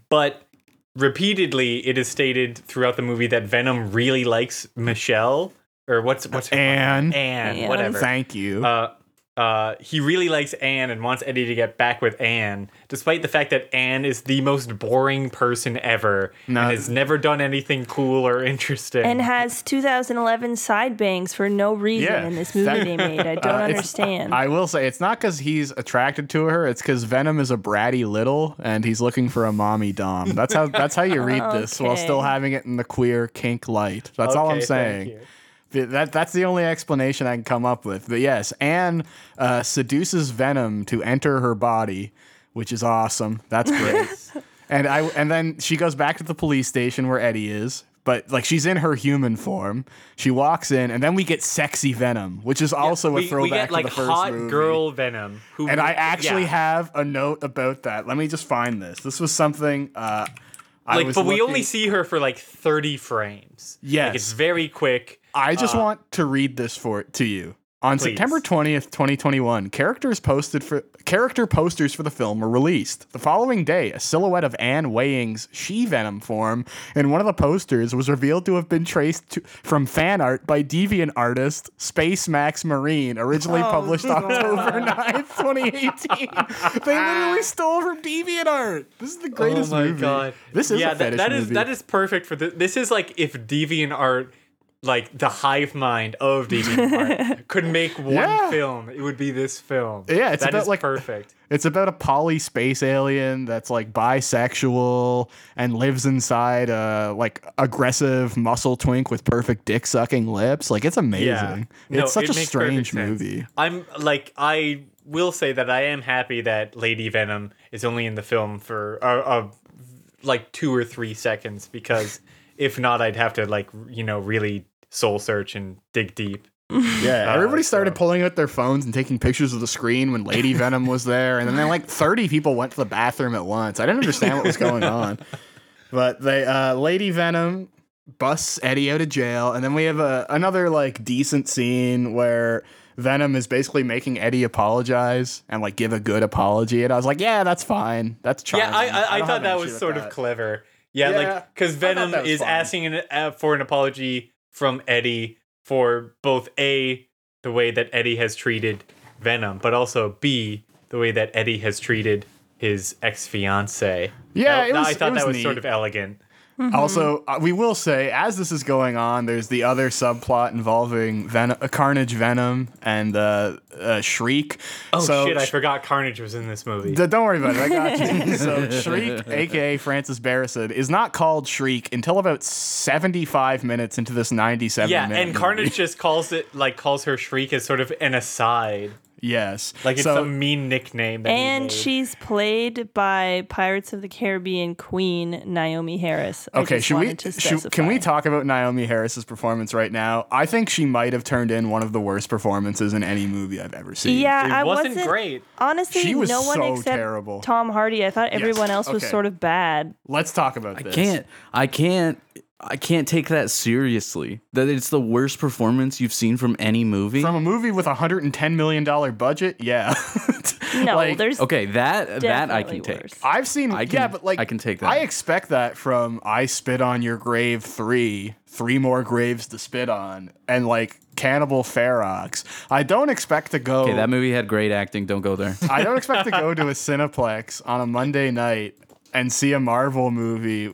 but repeatedly it is stated throughout the movie that venom really likes michelle or what's what's her Anne. Anne, Anne. whatever Thank you. uh, uh, he really likes Anne and wants Eddie to get back with Anne, despite the fact that Anne is the most boring person ever No. and has never done anything cool or interesting. and has 2011 side bangs for no reason Yeah. in this movie That- they made. I don't Uh, understand. I will say it's not because he's attracted to her. It's because Venom is a bratty little, and he's looking for a mommy dom. That's how that's how you read this while still having it in the queer kink light. That's all I'm Okay, thank saying. That that's the only explanation I can come up with. But yes, Anne uh, seduces Venom to enter her body, which is awesome. That's great. and I and then she goes back to the police station where Eddie is. But like she's in her human form, she walks in, and then we get sexy Venom, which is also a we, throwback we get like to the first hot movie. girl Venom. Who, And I actually yeah. have a note about that. Let me just find this. This was something. Uh, I like, was but we only see her for like 30 frames. Yes. like, it's very quick. I just Uh, want to read this for to you. On Please. September 20th, 2021, characters posted for character posters for the film were released. The following day, a silhouette of Anne Weying's She-Venom form in one of the posters was revealed to have been traced to, from fan art by deviant artist Space Max Marine, originally Oh, published October 9th, 2018. they literally stole from DeviantArt. This is the greatest movie. oh my movie. god, This is yeah. a that, fetish that is movie. that is perfect for this. This is like if DeviantArt, like the hive mind of DeviantArt, could make one Yeah. film. It would be this film. Yeah, it's That about, is like- perfect. It's about a poly space alien that's like bisexual and lives inside a like aggressive muscle twink with perfect dick sucking lips. Like it's amazing. Yeah. No, it's such it a strange movie. I'm like I will say that I am happy that Lady Venom is only in the film for uh, uh, like two or three seconds because if not, I'd have to like you know really soul search and dig deep. Yeah, everybody started so- pulling out their phones and taking pictures of the screen when Lady Venom was there, and then like 30 people went to the bathroom at once. I didn't understand what was going on, but they uh, Lady Venom busts Eddie out of jail, and then we have a, another like decent scene where Venom is basically making Eddie apologize and like give a good apology, and I was like, yeah, that's fine, that's charming. Yeah, I I, I, don't thought that was sort that. of clever. Yeah, Yeah, like because Venom is fun. asking an, uh, for an apology from Eddie for both a the way that Eddie has treated Venom, but also b the way that Eddie has treated his ex fiance. Yeah, it was- I thought that was neat. sort of elegant. Also, uh, we will say, as this is going on, there's the other subplot involving Ven- uh, Carnage Venom and uh, uh, Shriek. Oh so, shit! I Sh- forgot Carnage was in this movie. D- don't worry about it. I got you. so Shriek, aka Frances Barrison, is not called Shriek until about 75 minutes into this 97 yeah, minute and movie. Carnage just calls it like calls her Shriek as sort of an aside, Yes. like it's so, a mean nickname. That and she's played by Pirates of the Caribbean Queen Naomie Harris. I Okay, should we should, can we talk about Naomie Harris's performance right now? I think she might have turned in one of the worst performances in any movie I've ever seen. Yeah, It I wasn't wasn't great. Honestly, She was no one so except terrible. Tom Hardy. I thought everyone else was okay. sort of bad. Let's talk about I this. I can't. I can't. I can't take that seriously. That it's the worst performance you've seen from any movie. From a movie with a hundred and ten million dollar budget, yeah. No, Like, there's okay, that that I can take. worse. I've seen, I yeah, but like I can take that. I expect that from "I Spit on Your Grave" three, three more graves to spit on, and like Cannibal Ferox. I don't expect to go. Okay, that movie had great acting. Don't go there. I don't expect to go to a Cineplex on a Monday night and see a Marvel movie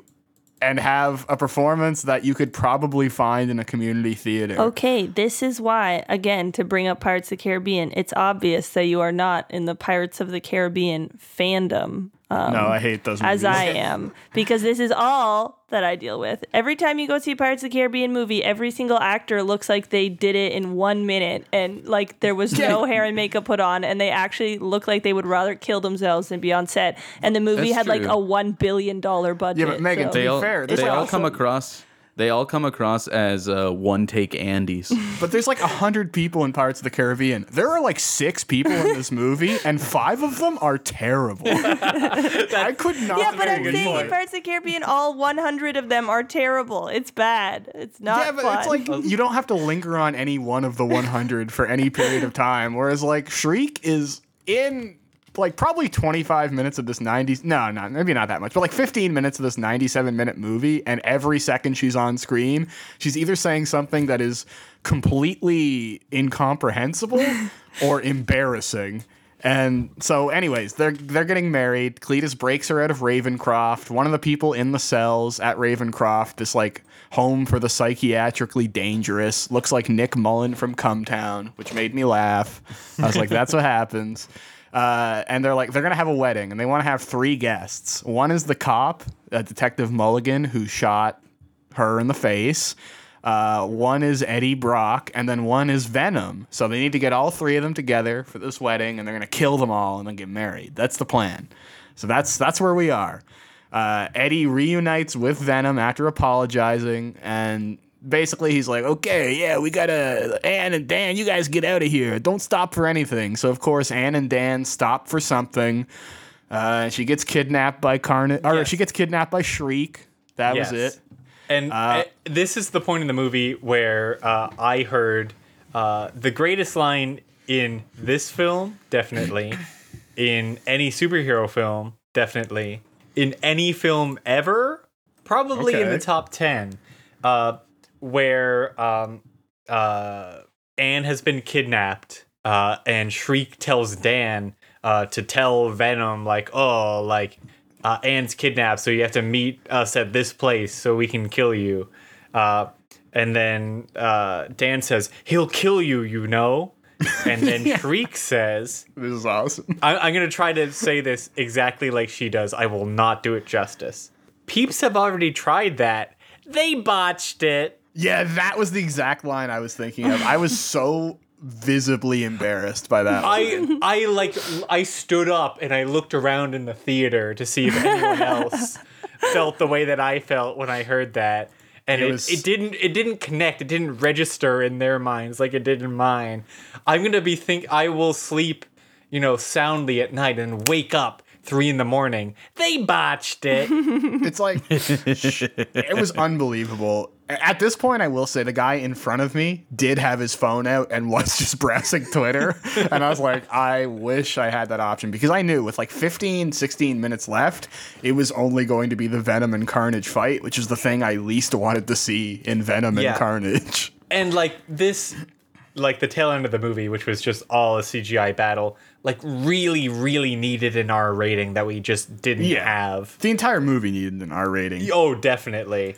and have a performance that you could probably find in a community theater. Okay, this is why, again, to bring up Pirates of the Caribbean, it's obvious that you are not in the Pirates of the Caribbean fandom um, no, I hate those movies. as I am, because this is all that I deal with. Every time you go see Pirates of the Caribbean movie, every single actor looks like they did it in one minute and like there was no hair and makeup put on, and they actually look like they would rather kill themselves than be on set. And the movie That's had like a $1 billion budget. Yeah, but Megan, so- to They be all fair, they this all also- come across. They all come across as uh, one take Andes. But there's like a hundred people in Pirates of the Caribbean. There are like six people in this movie, and five of them are terrible. I could not. Yeah, but I'm think of saying in one. Pirates of the Caribbean, all 100 of them are terrible. It's bad. It's not Yeah, but fun. it's like you don't have to linger on any one of the 100 for any period of time. Whereas like Shriek is in like probably 25 minutes of this 90s. No, no, maybe not that much, but like 15 minutes of this 97 minute movie, and every second she's on screen, she's either saying something that is completely incomprehensible or embarrassing. And so, anyways, they're they're getting married. Cletus breaks her out of Ravencroft. One of the people in the cells at Ravencroft, this like home for the psychiatrically dangerous, looks like Nick Mullen from Cumtown, which made me laugh. I was like, that's what happens. Uh, and they're like, they're gonna have a wedding, and they want to have three guests. One is the cop, uh, Detective Mulligan, who shot her in the face. Uh, one is Eddie Brock, and then one is Venom. So they need to get all three of them together for this wedding, and they're gonna kill them all and then get married. That's the plan. So that's that's where we are. Uh, Eddie reunites with Venom after apologizing, and basically he's like, "Okay, yeah, we gotta Anne and Dan, you guys get out of here. Don't stop for anything." So of course Anne and Dan stop for something. Uh, she gets kidnapped by Carnage, or Yes. she gets kidnapped by Shriek. That was it. And uh, this is the point in the movie where uh, I heard uh, the greatest line in this film, definitely, in any superhero film, definitely, in any film ever, probably in the top 10, uh, where um, uh, Anne has been kidnapped uh, and Shriek tells Dan uh, to tell Venom, like, oh, like, uh, Anne's kidnapped, so you have to meet us at this place so we can kill you. Uh, and then uh, Dan says, he'll kill you, you know? And then Shriek says, This is awesome. I- I'm going to try to say this exactly like she does. I will not do it justice. Peeps have already tried that. They botched it. Yeah, that was the exact line I was thinking of. I was so visibly embarrassed by that. I I like I stood up and I looked around in the theater to see if anyone else felt the way that I felt when I heard that. And It it, was- it didn't it didn't connect. It didn't register in their minds like it did in mine. I'm gonna be think I will sleep, you know, soundly at night and wake up three in the morning. They botched it. It's like it was unbelievable. At this point, I will say the guy in front of me did have his phone out and was just browsing Twitter. and I was like, I wish I had that option because I knew with like 15, 16 minutes left, it was only going to be the Venom and Carnage fight, which is the thing I least wanted to see in Venom Yeah. and Carnage. and like this like the tail end of the movie which was just all a cgi battle like really really needed an r rating that we just didn't Yeah. have The entire movie needed an R rating. oh definitely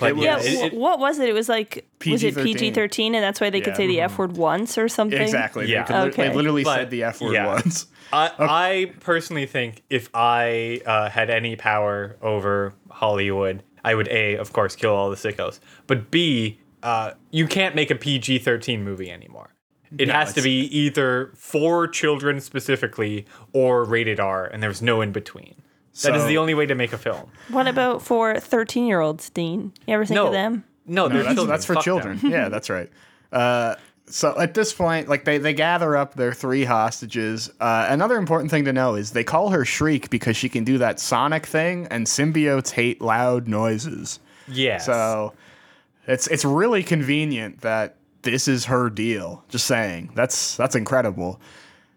but yeah, yeah, it- it- what was it? It was like was it PG-13. And that's why they could say the F word once or something. Exactly. Yeah. They, could li- they literally But- said the F word yeah. once. I, I personally think if I uh, had any power over Hollywood, I would A, of course, kill all the sickos. But B, uh, you can't make a PG 13 movie anymore. It has to be either for children specifically or rated R, and there's no in between. That is the only way to make a film. What about for thirteen year olds, Dean? You ever think No, of them? no, they're that's, children. that's for Fuck children. them. yeah, that's right. Uh, so at this point, like they, they gather up their three hostages. Uh, another important thing to know is they call her Shriek because she can do that sonic thing, and symbiotes hate loud noises. Yeah. So it's it's really convenient that this is her deal. Just saying, that's that's incredible.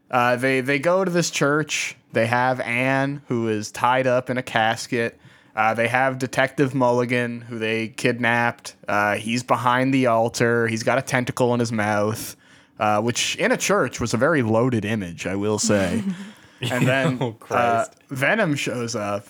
Uh, they they go to this church. They have Anne, who is tied up in a casket. Uh, they have Detective Mulligan, who they kidnapped. Uh, he's behind the altar. He's got a tentacle in his mouth, uh, which in a church was a very loaded image, I will say. and then Oh, uh. Venom shows up.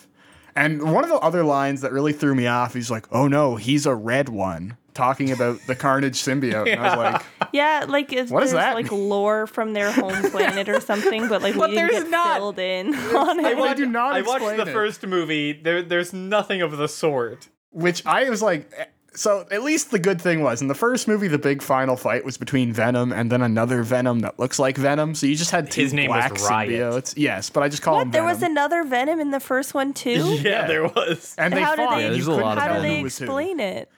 And one of the other lines that really threw me off, he's like, "Oh no, he's a red one," talking about the Carnage symbiote. And I was like, Yeah, like if What there's does that like lore from their home planet or something, but like But we didn't there's get not. filled in on I it. watched, do not I watched the it. first movie. There, there's nothing of the sort. which I was like, eh, so at least the good thing was in the first movie, the big final fight was between Venom and then another Venom that looks like Venom. So you just had two His name was black Riot. symbiotes. Yes, but I just call him What? There Venom. was another Venom in the first one too. Yeah, there was. and they How do fought. they- Yeah, You a lot How tell do they who was explain it?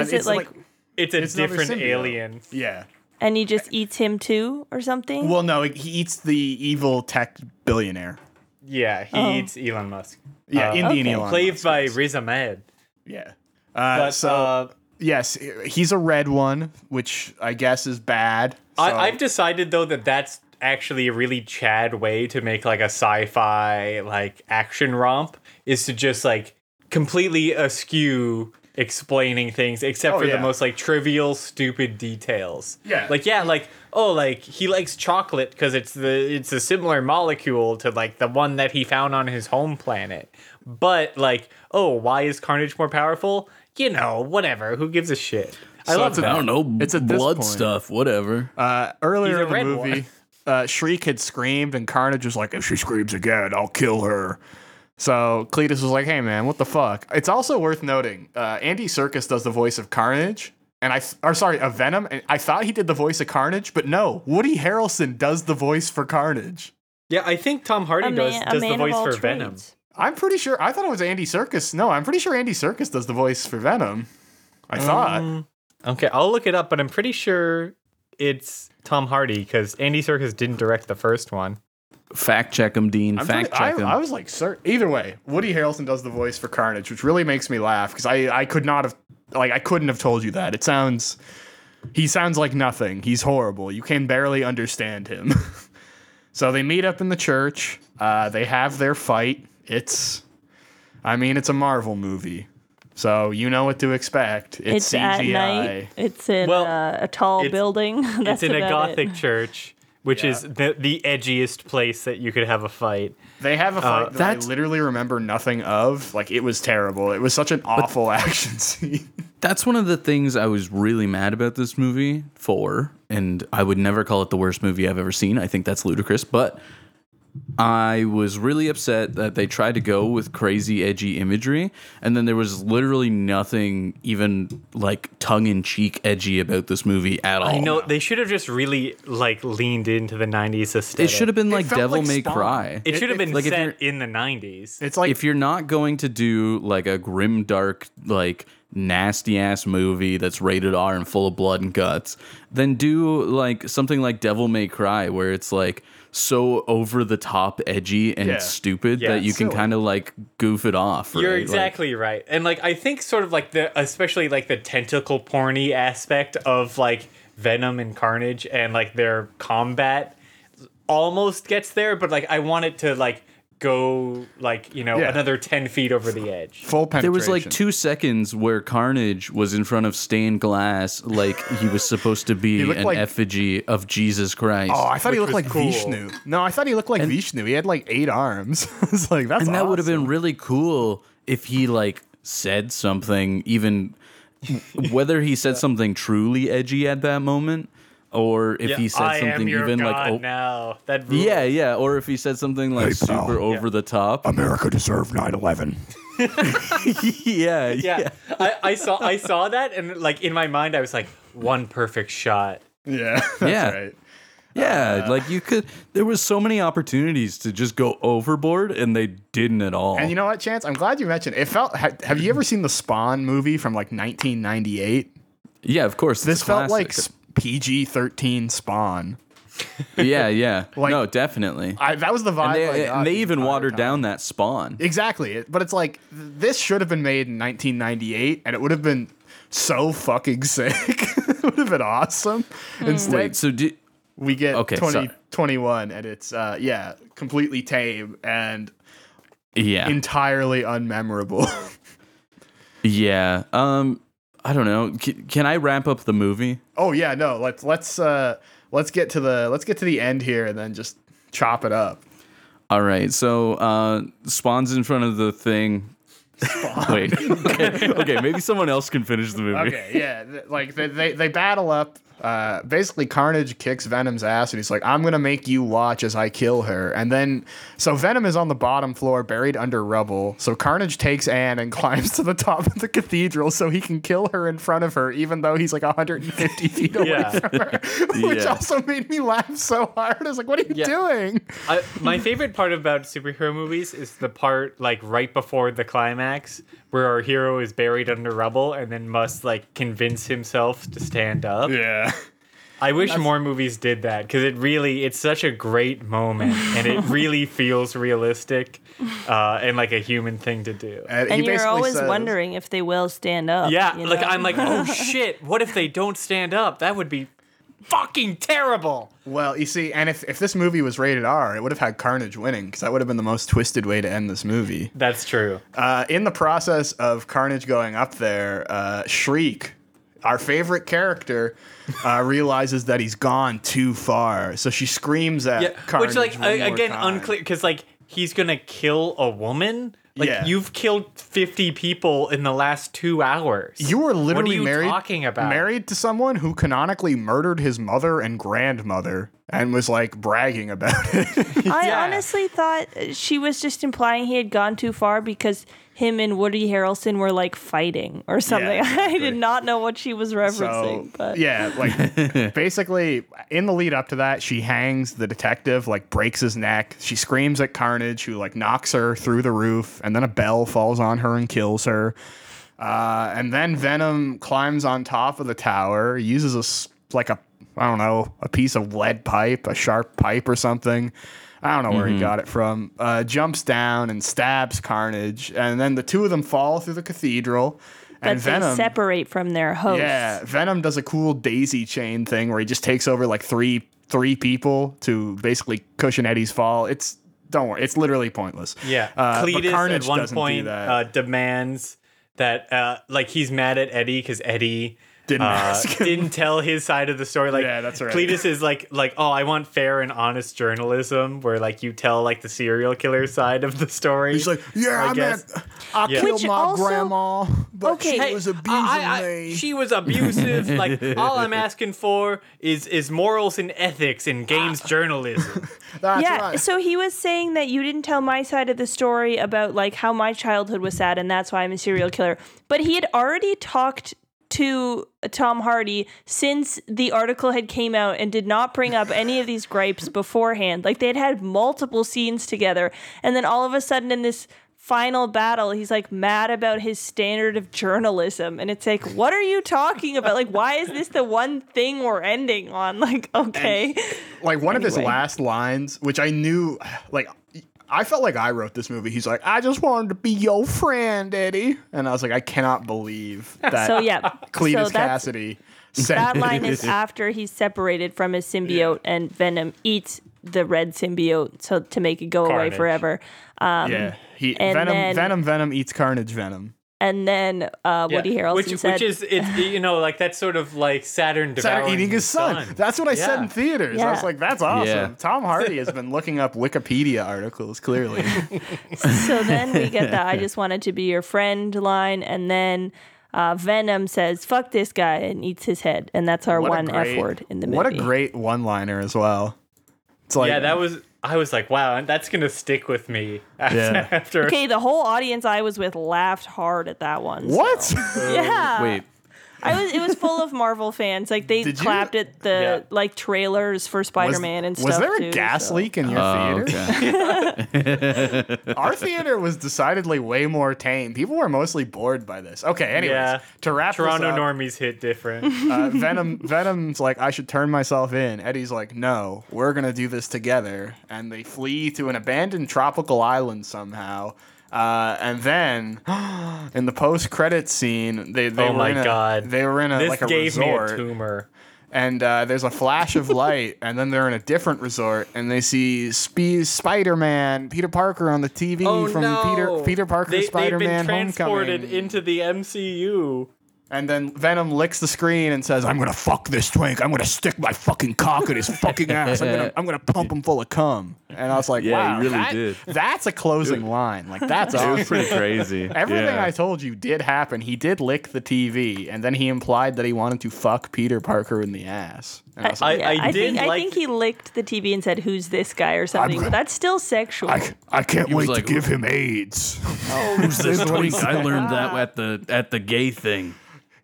Is it it's like, It's a It's another different symbiote. alien. yeah. and he just eats him too, or something? Well, no, he eats the evil tech billionaire. Yeah, he Oh. eats Elon Musk. Yeah, Uh, Indian Okay. Elon. Played Musk, by yes. Riz Ahmed. Yeah. Uh, But so uh, yes, he's a red one, which I guess is bad. So, I, I've decided though that that's actually a really Chad way to make like a sci-fi like action romp is to just like completely askew explaining things except Oh, for yeah. the most like trivial stupid details. Yeah. Like yeah, like oh like he likes chocolate because it's the it's a similar molecule to like the one that he found on his home planet. But like oh why is Carnage more powerful? You know, whatever. Who gives a shit? I love it's that. I don't know. It's a blood point. stuff, whatever. uh, earlier in the movie, one. uh, Shriek had screamed, and Carnage was like, "If she screams again, I'll kill her." So Cletus was like, "Hey man, what the fuck?" It's also worth noting, uh, Andy Serkis does the voice of Carnage, and I, th- or sorry, of Venom, and I thought he did the voice of Carnage, but no, Woody Harrelson does the voice for Carnage. Yeah, I think Tom Hardy a does does the voice all for Venom. I'm pretty sure. I thought it was Andy Serkis. No, I'm pretty sure Andy Serkis does the voice for Venom. I thought. Um, okay, I'll look it up, but I'm pretty sure it's Tom Hardy because Andy Serkis didn't direct the first one. Fact check him, Dean. I'm Fact pretty- check him. I, I was like, sir. Either way, Woody Harrelson does the voice for Carnage, which really makes me laugh because I, I could not have, like, I couldn't have told you that. It sounds, he sounds like nothing. He's horrible. You can barely understand him. so they meet up in the church. Uh, they have their fight. It's, I mean, it's a Marvel movie, so you know what to expect. It's, It's at CGI. night. It's in Well, uh, a tall it's- building. it's in a gothic It. church, which is the, the edgiest place that you could have a fight. They have a uh, fight that I literally remember nothing of. Like it was terrible. It was such an awful action scene. That's one of the things I was really mad about this movie for, and I would never call it the worst movie I've ever seen. I think that's ludicrous, but I was really upset that they tried to go with crazy, edgy imagery, and then there was literally nothing even like tongue in cheek edgy about this movie at all. I know they should have just really like leaned into the '90s aesthetic. It should have been like Devil like May Spawn. Cry. It should have been like, set in the '90s. It's like if you're not going to do like a grim dark like nasty ass movie that's rated R and full of blood and guts, then do like something like Devil May Cry where it's like so over the top edgy and Yeah. stupid Yeah, that you can kind of like goof it off. You're right? Like, exactly right. And like I think sort of like the especially like the tentacle porny aspect of like Venom and Carnage and like their combat almost gets there, but like I want it to like go like, you know, Yeah. another 10 feet over the edge. full penetration. there was like two seconds where Carnage was in front of stained glass, like he was supposed to be an like- effigy of Jesus Christ. Oh, I thought he looked like cool. Vishnu. No, I thought he looked like Vishnu. He had like eight arms. it's like that's and that would have been really cool if he like said something even whether he said something truly edgy at that moment or if he said I something am your even god like oh, now. That yeah yeah or if he said something like Hey, pal. super over the top America deserved 9/11. yeah yeah. I, I saw I saw that and like in my mind I was like one perfect shot. Yeah. That's Yeah. right. yeah uh, like you could there was so many opportunities to just go overboard and they didn't at all And you know what, Chance? I'm glad you mentioned. It felt. Ha, have you ever seen the Spawn movie from like 1998? yeah of course This it's felt like classic. PG-13 Spawn. yeah yeah Like- no definitely I, that was the vibe. and they, and they even watered time. down that spawn Exactly. But it's like this should have been made in 1998, and it would have been so fucking sick. it would have been awesome. Instead, wait so did we get Okay, 2021, and it's uh, yeah, completely tame and yeah entirely unmemorable. Yeah. Um I don't know. Can, can I wrap up the movie? oh yeah, no. Let's let's uh, let's get to the let's get to the end here, and then just chop it up. All right. So uh Spawn's in front of the thing. Wait. Okay. okay, maybe someone else can finish the movie. Okay, yeah, like they, they they battle up. Uh, basically, Carnage kicks Venom's ass, and he's like, "I'm gonna make you watch as I kill her." And then, so Venom is on the bottom floor, buried under rubble. So Carnage takes Anne and climbs to the top of the cathedral so he can kill her in front of her, even though he's like 150 feet away Yeah. from her. Which Yeah. also made me laugh so hard. I was like, "What are you Yeah. doing?" I, my favorite part about superhero movies is the part like right before the climax where our hero is buried under rubble and then must like convince himself to stand up. Yeah. I wish more movies did that because it really it's such a great moment and it really feels realistic uh, and like a human thing to do. And, And you're always says- wondering if they will stand up. Yeah, you like? I'm like, oh shit, what if they don't stand up? That would be fucking terrible. Well, you see, and if, if this movie was rated R, it would have had Carnage winning because that would have been the most twisted way to end this movie. That's true. Uh, in the process of Carnage going up there, uh, Shriek, our favorite character, uh, realizes that he's gone too far. So she screams at Yeah, Carnage. which like one a- more again time. unclear because like he's gonna kill a woman. Like Yeah. you've killed fifty people in the last two hours. You were literally you married, talking about? married to someone who canonically murdered his mother and grandmother and was like bragging about it. I Yeah. honestly thought she was just implying he had gone too far because him and Woody Harrelson were like fighting or something. I exactly. did not know what she was referencing, So but yeah, like basically in the lead up to that, she hangs the detective, like breaks his neck. She screams at Carnage, who like knocks her through the roof, and then a bell falls on her and kills her. Uh, and then Venom climbs on top of the tower, uses a like a I don't know a piece of lead pipe, a sharp pipe or something. I don't know where he got it from. Uh, jumps down and stabs Carnage, and then the two of them fall through the cathedral. but and they Venom separate from their hosts. yeah, Venom does a cool daisy chain thing where he just takes over like three three people to basically cushion Eddie's fall. It's don't worry, it's literally pointless. Yeah, Uh, but Cletus Carnage at one doesn't do point that. uh, demands that uh, like he's mad at Eddie because Eddie Didn't uh, ask him. didn't tell his side of the story. Like Yeah, that's right. Cletus is like like oh I want fair and honest journalism where like you tell like the serial killer side of the story. He's like, yeah, I I, meant I Yeah. killed Which my also- grandma, but Okay. she Hey, was abusing I- I- me. She was abusive. like all I'm asking for is is morals and ethics in games journalism. That's yeah, right. so he was saying that you didn't tell my side of the story about like how my childhood was sad and that's why I'm a serial killer. But he had already talked to Tom Hardy since the article had came out and did not bring up any of these gripes beforehand. Like they had had multiple scenes together and then all of a sudden in this final battle he's like mad about his standard of journalism and it's like what are you talking about? Like why is this the one thing we're ending on? Like okay. like one of his last lines, which I knew, like, I felt like I wrote this movie. He's like, I just wanted to be your friend, Eddie. And I was like, I cannot believe that so yeah Cletus so Kasady said That line is after he's separated from his symbiote and Venom eats the red symbiote so to make it go away forever. Um, yeah, he and Venom, then- Venom, Venom eats Carnage, Venom. And then uh, Woody Yeah, Harrelson which, said, which is it's you know like that's sort of like Saturn Saturn devouring eating his son. That's what I said in theaters. I was Yeah. like, that's awesome. Yeah. Tom Hardy has been looking up Wikipedia articles, clearly. so then we get the I just wanted to be your friend line. And then uh, Venom says, fuck this guy and eats his head. And that's our What one great- F word in the movie. What a great one liner as well. It's like, yeah, that was. I was like, wow, that's gonna stick with me after. Yeah. after Okay, the whole audience I was with laughed hard at that one. so- what? Yeah. Wait, I was. It was full of Marvel fans. Like they Did you- clapped at the Yeah. like trailers for Spider Man and stuff. was there a too, gas so. leak in your oh, theater? okay. Our theater was decidedly way more tame. People were mostly bored by this. Okay, anyways, Yeah. to wrap Toronto this up, normies hit different. uh, Venom Venom's like, I should turn myself in. Eddie's like, no, we're gonna do this together. And they flee to an abandoned tropical island somehow. Uh, and then, in the post-credit scene, they, they oh were my in a, god, they were in a this like a gave resort, me a tumor. and uh, there's a flash of light, and then they're in a different resort, and they see Spe- Spider-Man, Peter Parker on the TV Oh from no, Peter Peter Parker they, Spider-Man They've been transported Homecoming. into the MCU. And then Venom licks the screen and says, "I'm gonna fuck this twink. I'm gonna stick my fucking cock in his fucking ass. I'm gonna, I'm gonna pump him full of cum." And I was like, Yeah, he "Wow, really that- did. that's a closing line. Like that's It was awesome." pretty crazy. Everything Yeah. I told you did happen. He did lick the TV, and then he implied that he wanted to fuck Peter Parker in the ass. And I was like, I- Yeah, I, did think I like- think he licked the TV and said, "Who's this guy?" or something. gonna- but that's still sexual. I can't He was wait to like- give him AIDS. Oh. Who's this twink? I learned that at the at the gay thing.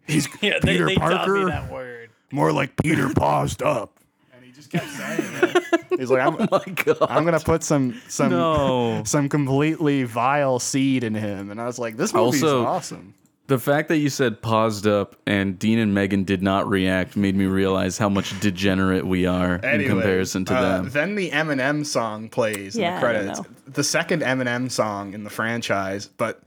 He's Yeah, Peter they, they taught Parker, me that word. more like Peter paused up. And he just kept saying it. He's like, I'm, My God. I'm gonna put some some No. some completely vile seed in him, and I was like, this movie's Also- awesome. The fact that you said paused up and Dean and Megan did not react made me realize how much degenerate we are in comparison to uh, them. Then the Eminem song plays in Yeah, the don't credits. know. The second Eminem song in the franchise, but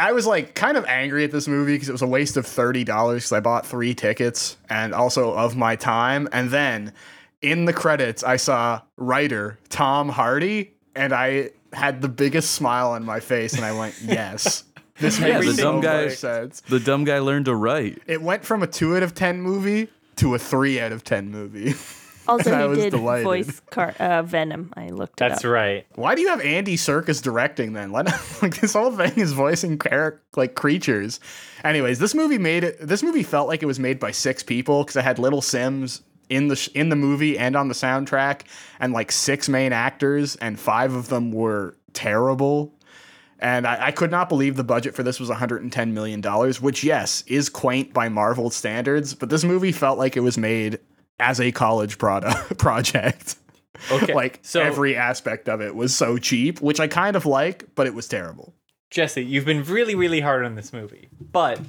I was like kind of angry at this movie because it was a waste of thirty dollars because I bought three tickets and also of my time. And then in the credits, I saw writer Tom Hardy, and I had the biggest smile on my face, and I went, "Yes." This Yeah, makes the so guy- much sense. the dumb guy learned to write. It went from a two out of ten movie to a three out of ten movie. also, I he was did delighted. voice car- uh, Venom. I looked it That's up. right. Why do you have Andy Serkis directing then? Let like this whole thing is voicing char- like creatures. Anyways, this movie made it. This movie felt like it was made by six people because it had Little Simz in the sh- in the movie and on the soundtrack, and like six main actors, and five of them were terrible. And I, I could not believe the budget for this was 110 million dollars, which yes is quaint by Marvel standards, but this movie felt like it was made as a college product project. Okay. like so every aspect of it was so cheap, which I kind of like, but it was terrible. Jesse, you've been really, really hard on this movie. But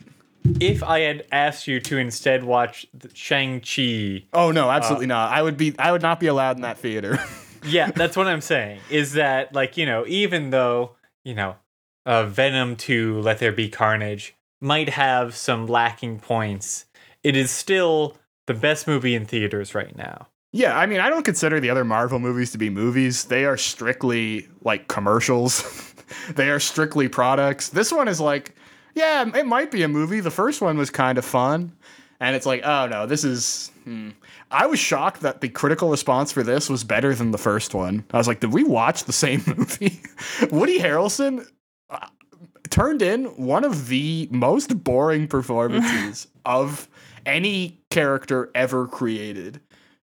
if I had asked you to instead watch Shang Chi, Oh no, absolutely not. I would be I would not be allowed in that theater. yeah, that's what I'm saying. Is that like you know, even though you know, uh, Venom to Let There Be Carnage might have some lacking points, it is still the best movie in theaters right now. yeah, I mean, I don't consider the other Marvel movies to be movies. They are strictly like commercials. they are strictly products. This one is like, yeah, it might be a movie. The first one was kind of fun. And it's like, oh no, this is. Hmm. I was shocked that the critical response for this was better than the first one. I was like, did we watch the same movie? Woody Harrelson uh, turned in one of the most boring performances of any character ever created.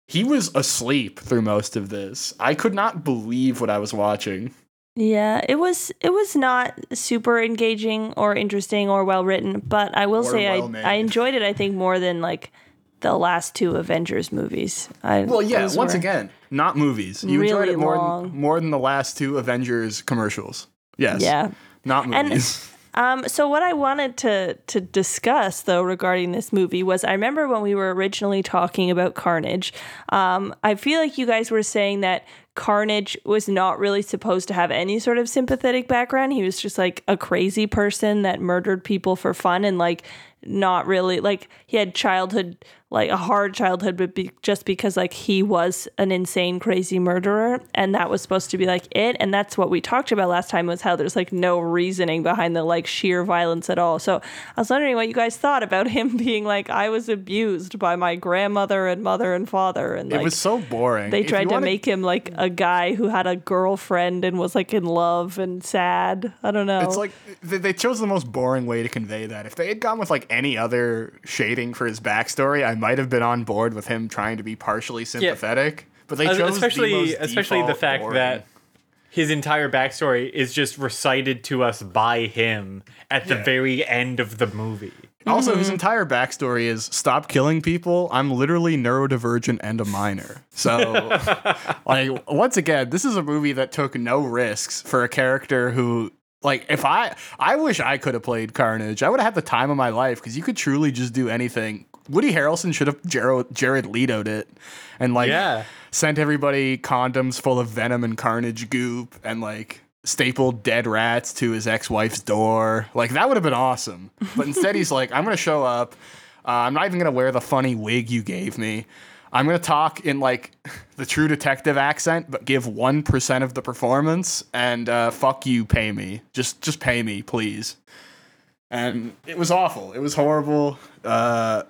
He was asleep through most of this. I could not believe what I was watching. Yeah, it was it was not super engaging or interesting or well written, but I will Or say I well-made. I enjoyed it. I think more than like the last two Avengers movies. I, Well, yeah, once again, not movies. You enjoyed really it more long. than, more than the last two Avengers commercials. Yes. Yeah. Not And- movies. Um, so what I wanted to to discuss though regarding this movie was I remember when we were originally talking about Carnage. Um, I feel like you guys were saying that Carnage was not really supposed to have any sort of sympathetic background. He was just like a crazy person that murdered people for fun and like not really like he had childhood like a hard childhood but be, just because like he was an insane crazy murderer and that was supposed to be like it and that's what we talked about last time was how there's like no reasoning behind the like sheer violence at all so i was wondering what you guys thought about him being like i was abused by my grandmother and mother and father and it like was so boring. they tried to wanna- make him like a guy who had a girlfriend and was like in love and sad i don't know It's like they they chose the most boring way to convey that. If they had gone with like any other shading for his backstory, I might have been on board with him trying to be partially sympathetic. But they chose especially the most especially the fact boring. that his entire backstory is just recited to us by him at the Yeah. very end of the movie. Also, Mm-hmm. his entire backstory is stop killing people. I'm literally neurodivergent and a minor. So, like, once again, this is a movie that took no risks for a character who, like, if I, I wish I could have played Carnage. I would have had the time of my life because you could truly just do anything. Woody Harrelson should have Jared, Jared Leto'd it and, like, Yeah. sent everybody condoms full of venom and carnage goop and, like, stapled dead rats to his ex-wife's door. Like that would have been awesome. But instead he's like, I'm gonna show up. Uh, I'm not even gonna wear the funny wig you gave me. I'm gonna talk in like the true detective accent, but give one percent of the performance. And uh, fuck you, pay me. Just just pay me, please. and it was awful. It was horrible. Uh,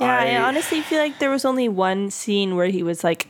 Yeah, I, I- honestly feel like there was only one scene where he was like,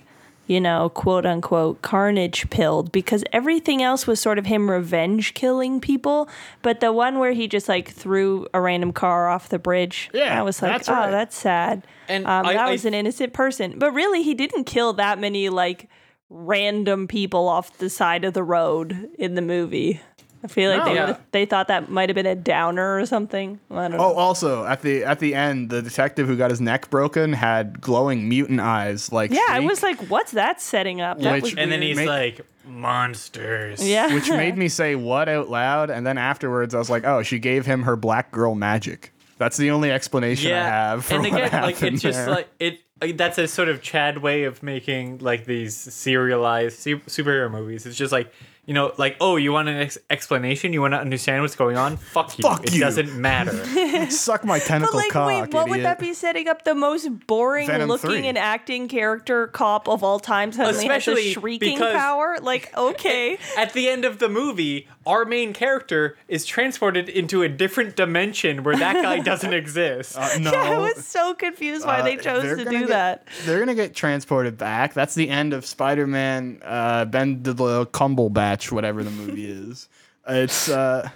you know, quote unquote, carnage pilled because everything else was sort of him revenge killing people. But the one where he just like threw a random car off the bridge, Yeah, I was like, that's oh, right. that's sad. And um, I- that I- was an innocent person. But really, he didn't kill that many like random people off the side of the road in the movie. I feel like No. they Yeah. would've- they thought that might have been a downer or something. I don't oh, know. oh, also at the at the end, the detective who got his neck broken had glowing mutant eyes. Like yeah, I Shriek, was like, what's that setting up? That Which- was And then weird. he's Make- like, monsters. yeah, which made me say what out loud, and then afterwards I was like, oh, she gave him her black girl magic. That's the only explanation I have for and what again, like it's just there. like it. like, That's a sort of Chad way of making like these serialized su- superhero movies. It's just like you know, like oh, you want an ex- explanation? You want to understand what's going on? Fuck you. Fuck it you. doesn't matter. suck my tentacle But like, cock. wait, what would that be setting up the most boring Venom looking 3. and acting character cop of all time suddenly Especially has a shrieking power? Like, okay. At the end of the movie, our main character is transported into a different dimension where that guy doesn't exist. Uh, no. Yeah, I was so confused why they Uh, chose they're to do get- that. They're gonna get transported back. That's the end of Spider-Man. Uh, Benedict Cumberbatch, whatever the movie is. It's uh,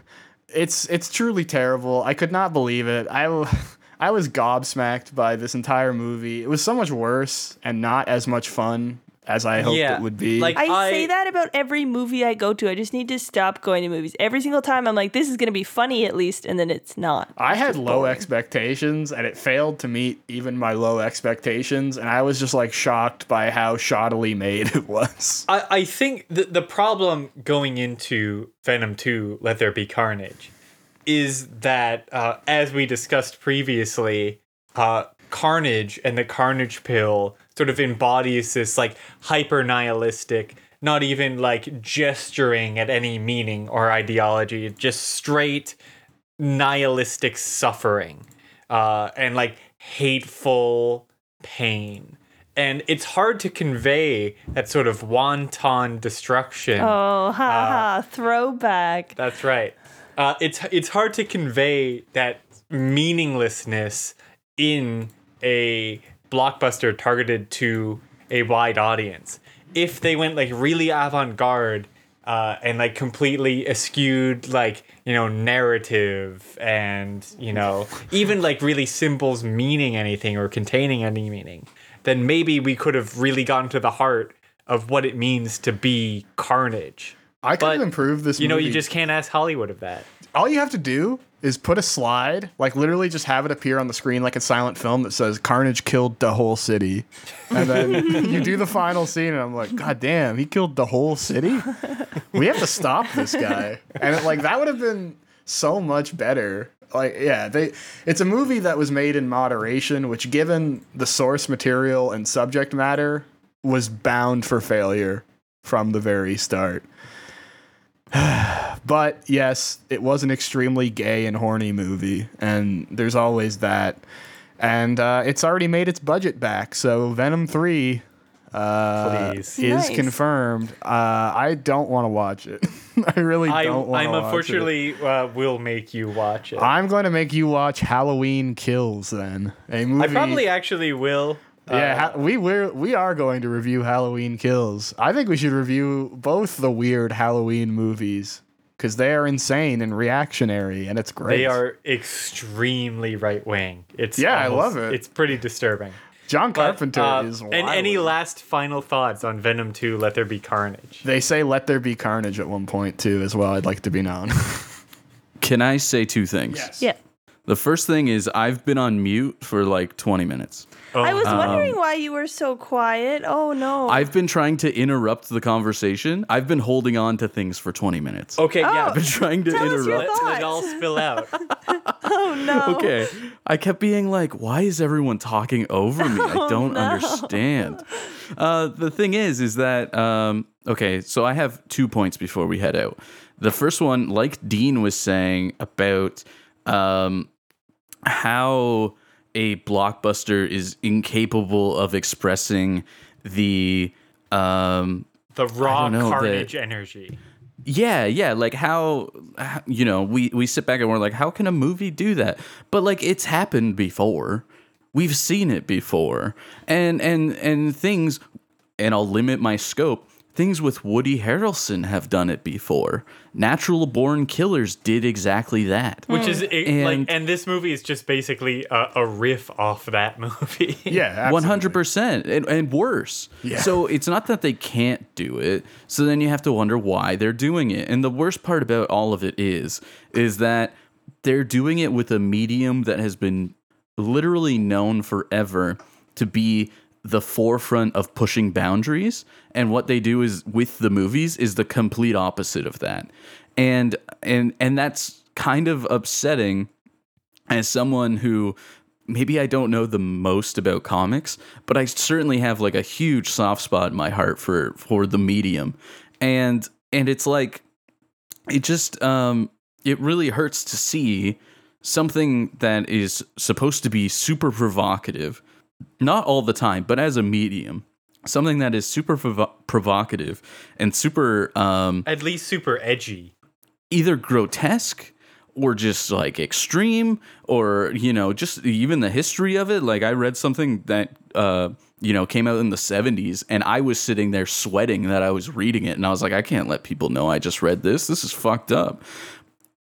it's it's truly terrible. I could not believe it. I. I was gobsmacked by this entire movie. It was so much worse and not as much fun as I hoped Yeah, it would be. like- I, I- say that about every movie I go to. I just need to stop going to movies. Every single time I'm like, this is going to be funny at least, and then it's not. I had low expectations and it failed to meet even my low expectations, and I was just like shocked by how shoddily made it was. I, I think the, the problem going into Venom 2, Let There Be Carnage, is that, uh, as we discussed previously, uh, Carnage and the Carnage pill sort of embodies this like hyper nihilistic, not even like gesturing at any meaning or ideology, just straight nihilistic suffering uh, and like hateful pain. And it's hard to convey that sort of wanton destruction. Oh, ha ha, throwback. That's right. Uh, it's it's hard to convey that meaninglessness in a blockbuster targeted to a wide audience. If they went like really avant-garde uh, and like completely eschewed like you know narrative and you know even like really symbols meaning anything or containing any meaning, then maybe we could have really gotten to the heart of what it means to be carnage. I could But, have improved this You know, you just can't ask Hollywood of that. all you have to do is put a slide, like literally just have it appear on the screen like a silent film that says Carnage killed the whole city. And then you do the final scene and I'm like, God damn, he killed the whole city? We have to stop this guy. And it, like that would have been so much better. Like yeah, they it's a movie that was made in moderation, which given the source material and subject matter was bound for failure from the very start. But yes, it was an extremely gay and horny movie, and there's always that. And uh, it's already made its budget back, so Venom 3 uh, is Nice. confirmed. Uh, I don't want to watch it. I really I, don't want to I'm watch unfortunately uh, will make you watch it. it. I'm going to make you watch Halloween Kills then. A movie. I probably actually will. Yeah, Uh, ha- we we're, we are going to review Halloween Kills. I think we should review both the weird Halloween movies because they are insane and reactionary, and it's great. they are extremely right wing. It's Yeah, I love it. It's pretty disturbing. John But, Carpenter uh, is and any last final thoughts on Venom 2 Let There Be Carnage? They say "Let there be carnage" at one point too, as well. I'd like to be known. Can I say two things? Yes. Yeah. The first thing is I've been on mute for like 20 minutes. I Oh, was wondering why you were so quiet. Oh no. I've been trying to interrupt the conversation. I've been holding on to things for 20 minutes. Okay, yeah. I've been trying to Tell us your interrupt. Let, let it all thoughts. spill out. oh no. Okay. I kept being like, why is everyone talking over me? I don't no. understand. Uh, the thing is, is that, um, okay, so I have two points before we head out. The first one, like Dean was saying about um, how a blockbuster is incapable of expressing the um, The raw know, the- carnage energy. yeah, yeah, like how how- you know, we we sit back and we're like how can a movie do that? But like it's happened before. We've seen it before. And and and things and I'll limit my scope. Things with Woody Harrelson have done it before. Natural Born Killers did exactly that. Which is it, And- like, and this movie is just basically a, a riff off that movie. Yeah, hundred percent, and and worse. Yeah. So it's not that they can't do it. So then you have to wonder why they're doing it. And the worst part about all of it is, is that they're doing it with a medium that has been literally known forever to be the forefront of pushing boundaries. And what they do is with the movies is the complete opposite of that. And and and that's kind of upsetting as someone who maybe I don't know the most about comics, but I certainly have like a huge soft spot in my heart for for the medium. And and it's like it just um it really hurts to see something that is supposed to be super provocative, not all the time, but as a medium, something that is super provo- provocative and super um At least super edgy. either grotesque or just like extreme or you know just even the history of it. Like i read something that uh you know came out in the 70s and i was sitting there sweating that i was reading it and i was like i can't let people know i just read this. This is fucked up.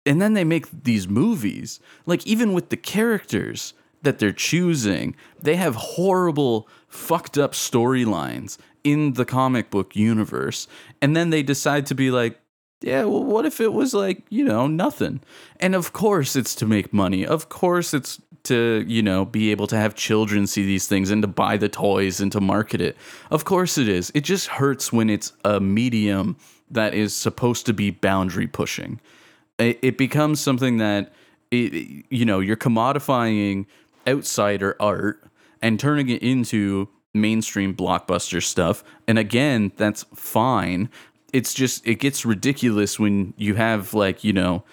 And then they make these movies like even with the characters that they're choosing they have horrible fucked up storylines in the comic book universe. And then they decide to be like yeah well what if it was like you know nothing? And of course it's to make money. Of course it's to you know be able to have children see these things and to buy the toys and to market it. Of course it is. It just hurts when it's a medium that is supposed to be boundary pushing. It, becomes something that it, you know you're commodifying outsider art and turning it into mainstream blockbuster stuff. And again that's fine. It's just it gets ridiculous when you have like you know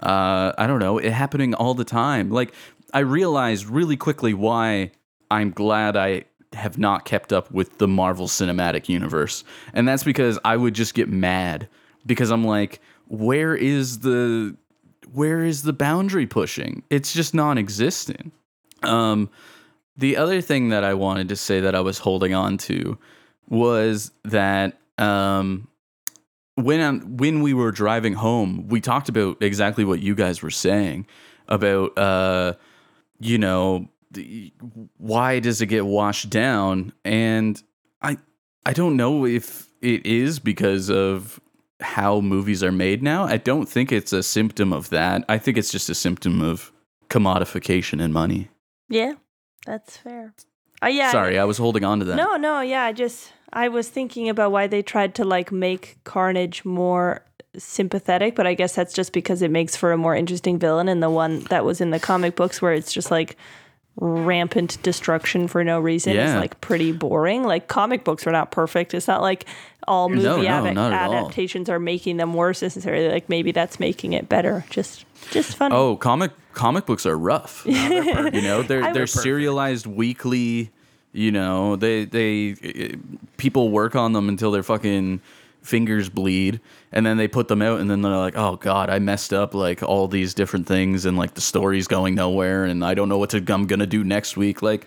uh i don't know it happening all the time. Like i realized really quickly why i'm glad i have not kept up with the marvel cinematic universe. And that's because i would just get mad because i'm like where is the where is the boundary pushing? It's just non-existent um the other thing that i wanted to say that i was holding on to was that um when I'm, when we were driving home, we talked about exactly what you guys were saying about uh, you know the, why does it get washed down, and I I don't know if it is because of how movies are made now. I don't think it's a symptom of that. I think it's just a symptom of commodification and money. Yeah, that's fair. Uh, yeah. Sorry, I was holding on to that. No, no, yeah. I just I was thinking about why they tried to like make Carnage more sympathetic, but I guess that's just because it makes for a more interesting villain and the one that was in the comic books where it's just like rampant destruction for no reason is like pretty boring. Like comic books are not perfect. It's not like all movie No, no, adap- not all. adaptations are making them worse necessarily. Like maybe that's making it better. Just just fun. Oh, comic comic books are rough. you know, they're they're serialized weekly. You know, they they people work on them until they're fucking fingers bleed, and then they put them out, and then they're like, "Oh God, I messed up like all these different things, and like the story's going nowhere, and I don't know what to, I'm gonna do next week." Like,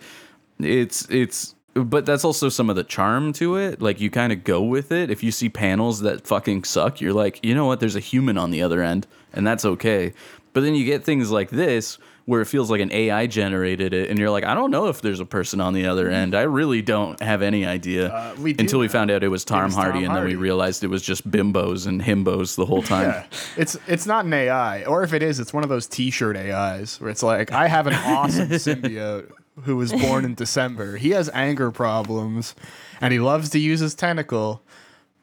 it's it's. But that's also some of the charm to it. Like you kind of go with it. If you see panels that fucking suck, you're like, you know what? There's a human on the other end, and that's okay. But then you get things like this where it feels like an AI generated it, and you're like, I don't know if there's a person on the other end. I really don't have any idea. Uh, we until we know. found out it was Tom was Hardy, Tom and then we realized it was just bimbos and himbos the whole time. Yeah. It's it's not an AI, or if it is, it's one of those T-shirt AIs where it's like I have an awesome symbiote who was born in December. He has anger problems, and he loves to use his tentacle.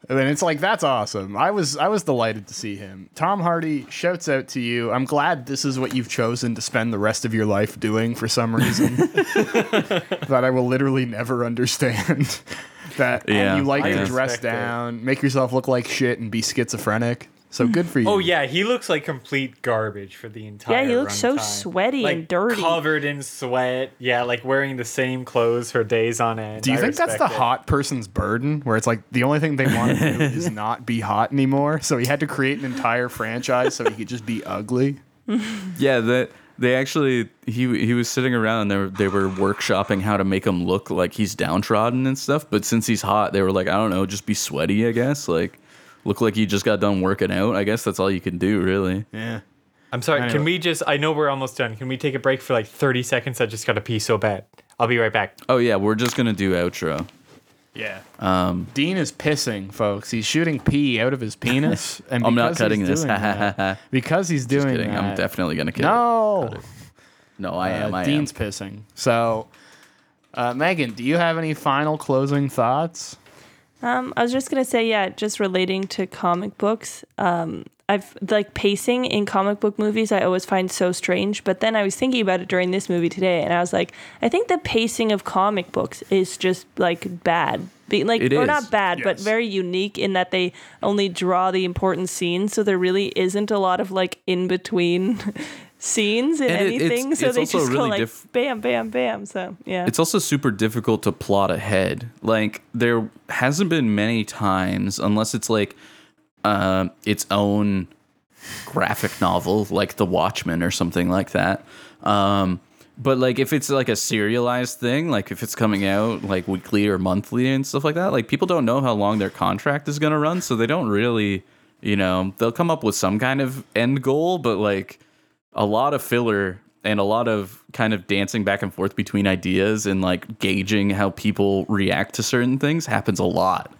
And it's like that's awesome. I was I was delighted to see him. Tom Hardy shouts out to you. I'm glad this is what you've chosen to spend the rest of your life doing for some reason that I will literally never understand. that Yeah, you like I to dress respect it. down, make yourself look like shit, and be schizophrenic. So good for oh, you. Oh yeah, he looks like complete garbage for the entire. Yeah, he looks so runtime. sweaty and dirty. covered in sweat. Yeah, like wearing the same clothes for days on end. Do you I think that's the it. hot person's burden, where it's like the only thing they want to do is not be hot anymore? So he had to create an entire franchise so he could just be ugly. Yeah, that they actually he he was sitting around and they were, they were workshopping how to make him look like he's downtrodden and stuff. But since he's hot, they were like, I don't know, just be sweaty, I guess. Like look like you just got done working out. I guess that's all you can do, really. Yeah. I'm sorry. Can we just? I know we're almost done. Can we take a break for like 30 seconds? I just got to pee so bad. I'll be right back. Oh yeah, we're just gonna do outro. Yeah. Um, Dean is pissing, folks. He's shooting pee out of his penis. And I'm not because cutting he's this. doing that- because he's doing Just kidding. I'm definitely gonna kill No. No, I am. Uh, I Dean's am. pissing. So, uh, Megan, do you have any final closing thoughts? Um, I was just gonna say, yeah, just relating to comic books. Um, I've like pacing in comic book movies. I always find so strange. But then I was thinking about it during this movie today, and I was like, I think the pacing of comic books is just like bad. Be, like It or is. not bad, but very unique in that they only draw the important scenes, so there really isn't a lot of like in between scenes in And it- it's- anything. so it's they just go like diff- bam, bam, bam. So yeah, It's also super difficult to plot ahead. Like there hasn't been many times, unless it's like uh, its own graphic novel, like The Watchmen or something like that. Um, but like if it's like a serialized thing, like if it's coming out like weekly or monthly and stuff like that, like people don't know how long their contract is gonna run, so they don't really, you know, they'll come up with some kind of end goal, but like a lot of filler and a lot of kind of dancing back and forth between ideas and like gauging how people react to certain things happens a lot.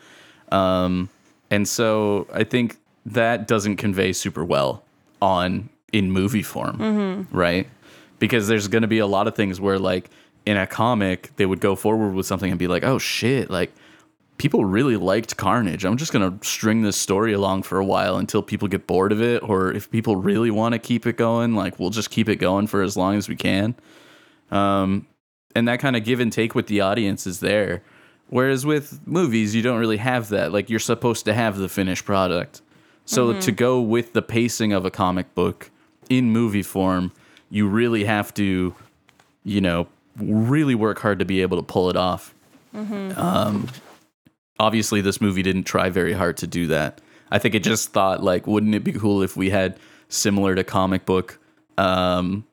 Um, and so I think that doesn't convey super well on in movie form, right? Because there's going to be a lot of things where like in a comic they would go forward with something and be like, "Oh shit, like people really liked Carnage. I'm just going to string this story along for a while until people get bored of it or if people really want to keep it going, like we'll just keep it going for as long as we can." Um and that kind of give and take with the audience is there. Whereas with movies, you don't really have that. Like you're supposed to have the finished product. So to go with the pacing of a comic book in movie form, you really have to, you know, really work hard to be able to pull it off. Um, obviously, this movie didn't try very hard to do that. I think it just thought like, wouldn't it be cool if we had similar to comic book, um,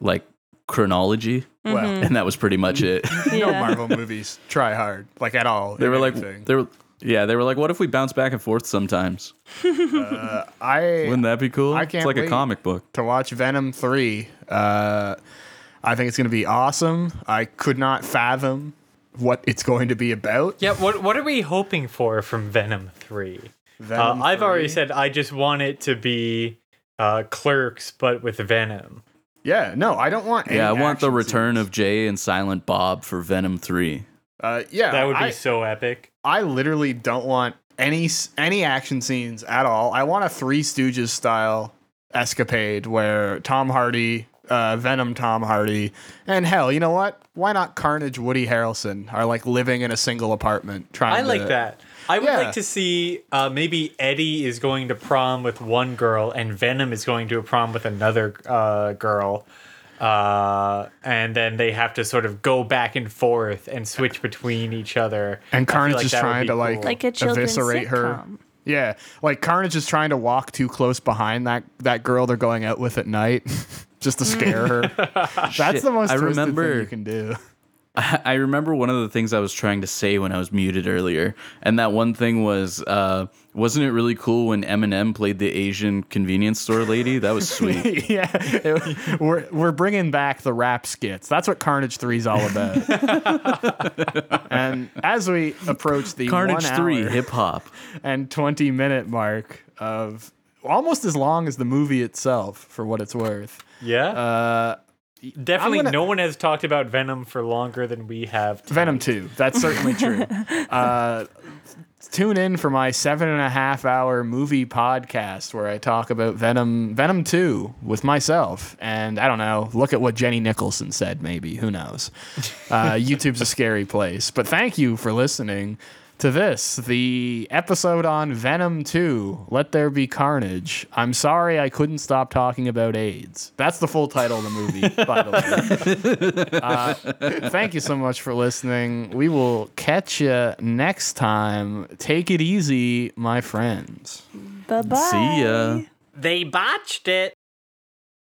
like chronology? Well, And that was pretty much it. no Yeah. Marvel movies try hard, like at all. they in were like, anything. they were, yeah, they were like, what if we bounce back and forth sometimes? I Wouldn't that be cool? I can't it's like wait. a comic book. to watch Venom 3. Uh, I think it's going to be awesome. I could not fathom what it's going to be about. Yeah. What What are we hoping for from Venom Three? Venom uh, I've already said I just want it to be uh, Clerks, but with Venom. Yeah, no, I don't want. Any. Yeah, I want the return scenes. of Jay and Silent Bob for Venom 3. Uh, yeah, That would be I, so epic. I literally don't want any any action scenes at all. I want a Three Stooges style escapade where Tom Hardy, uh, Venom Tom Hardy, and hell, you know what? Why not Carnage Woody Harrelson are like living in a single apartment trying I to like that. I would Yeah. like to see uh, maybe Eddie is going to prom with one girl and Venom is going to a prom with another uh, girl. Uh, and then they have to sort of go back and forth and switch between each other. And Carnage like is that trying to like, cool. Like a children's eviscerate her. Yeah, like Carnage is trying to walk too close behind that that girl they're going out with at night, just to scare her. That's Shit, the most I remember- thing you can do. I remember one of the things I was trying to say when I was muted earlier, and that one thing was, uh, wasn't it really cool when Eminem played the Asian convenience store lady? That was sweet. yeah, it- we're we're bringing back the rap skits. That's what Carnage Three is all about. and as we approach the Carnage 3, hip hop. and twenty minute mark of almost as long as the movie itself, for what it's worth. yeah. Uh, Definitely, gonna- no one has talked about Venom for longer than we have. Venom 2. That's certainly true. uh, tune in for my seven and a half hour movie podcast where I talk about Venom Venom 2 with myself. And I don't know, look at what Jenny Nicholson said, maybe. Who knows? Uh, YouTube's a scary place. But thank you for listening to this, the episode on Venom 2, Let There Be Carnage. I'm sorry I couldn't stop talking about AIDS. That's the full title of the movie, by the way. Uh, thank you so much for listening. We will catch you next time. Take it easy, my friends. Bye bye. See ya. They botched it.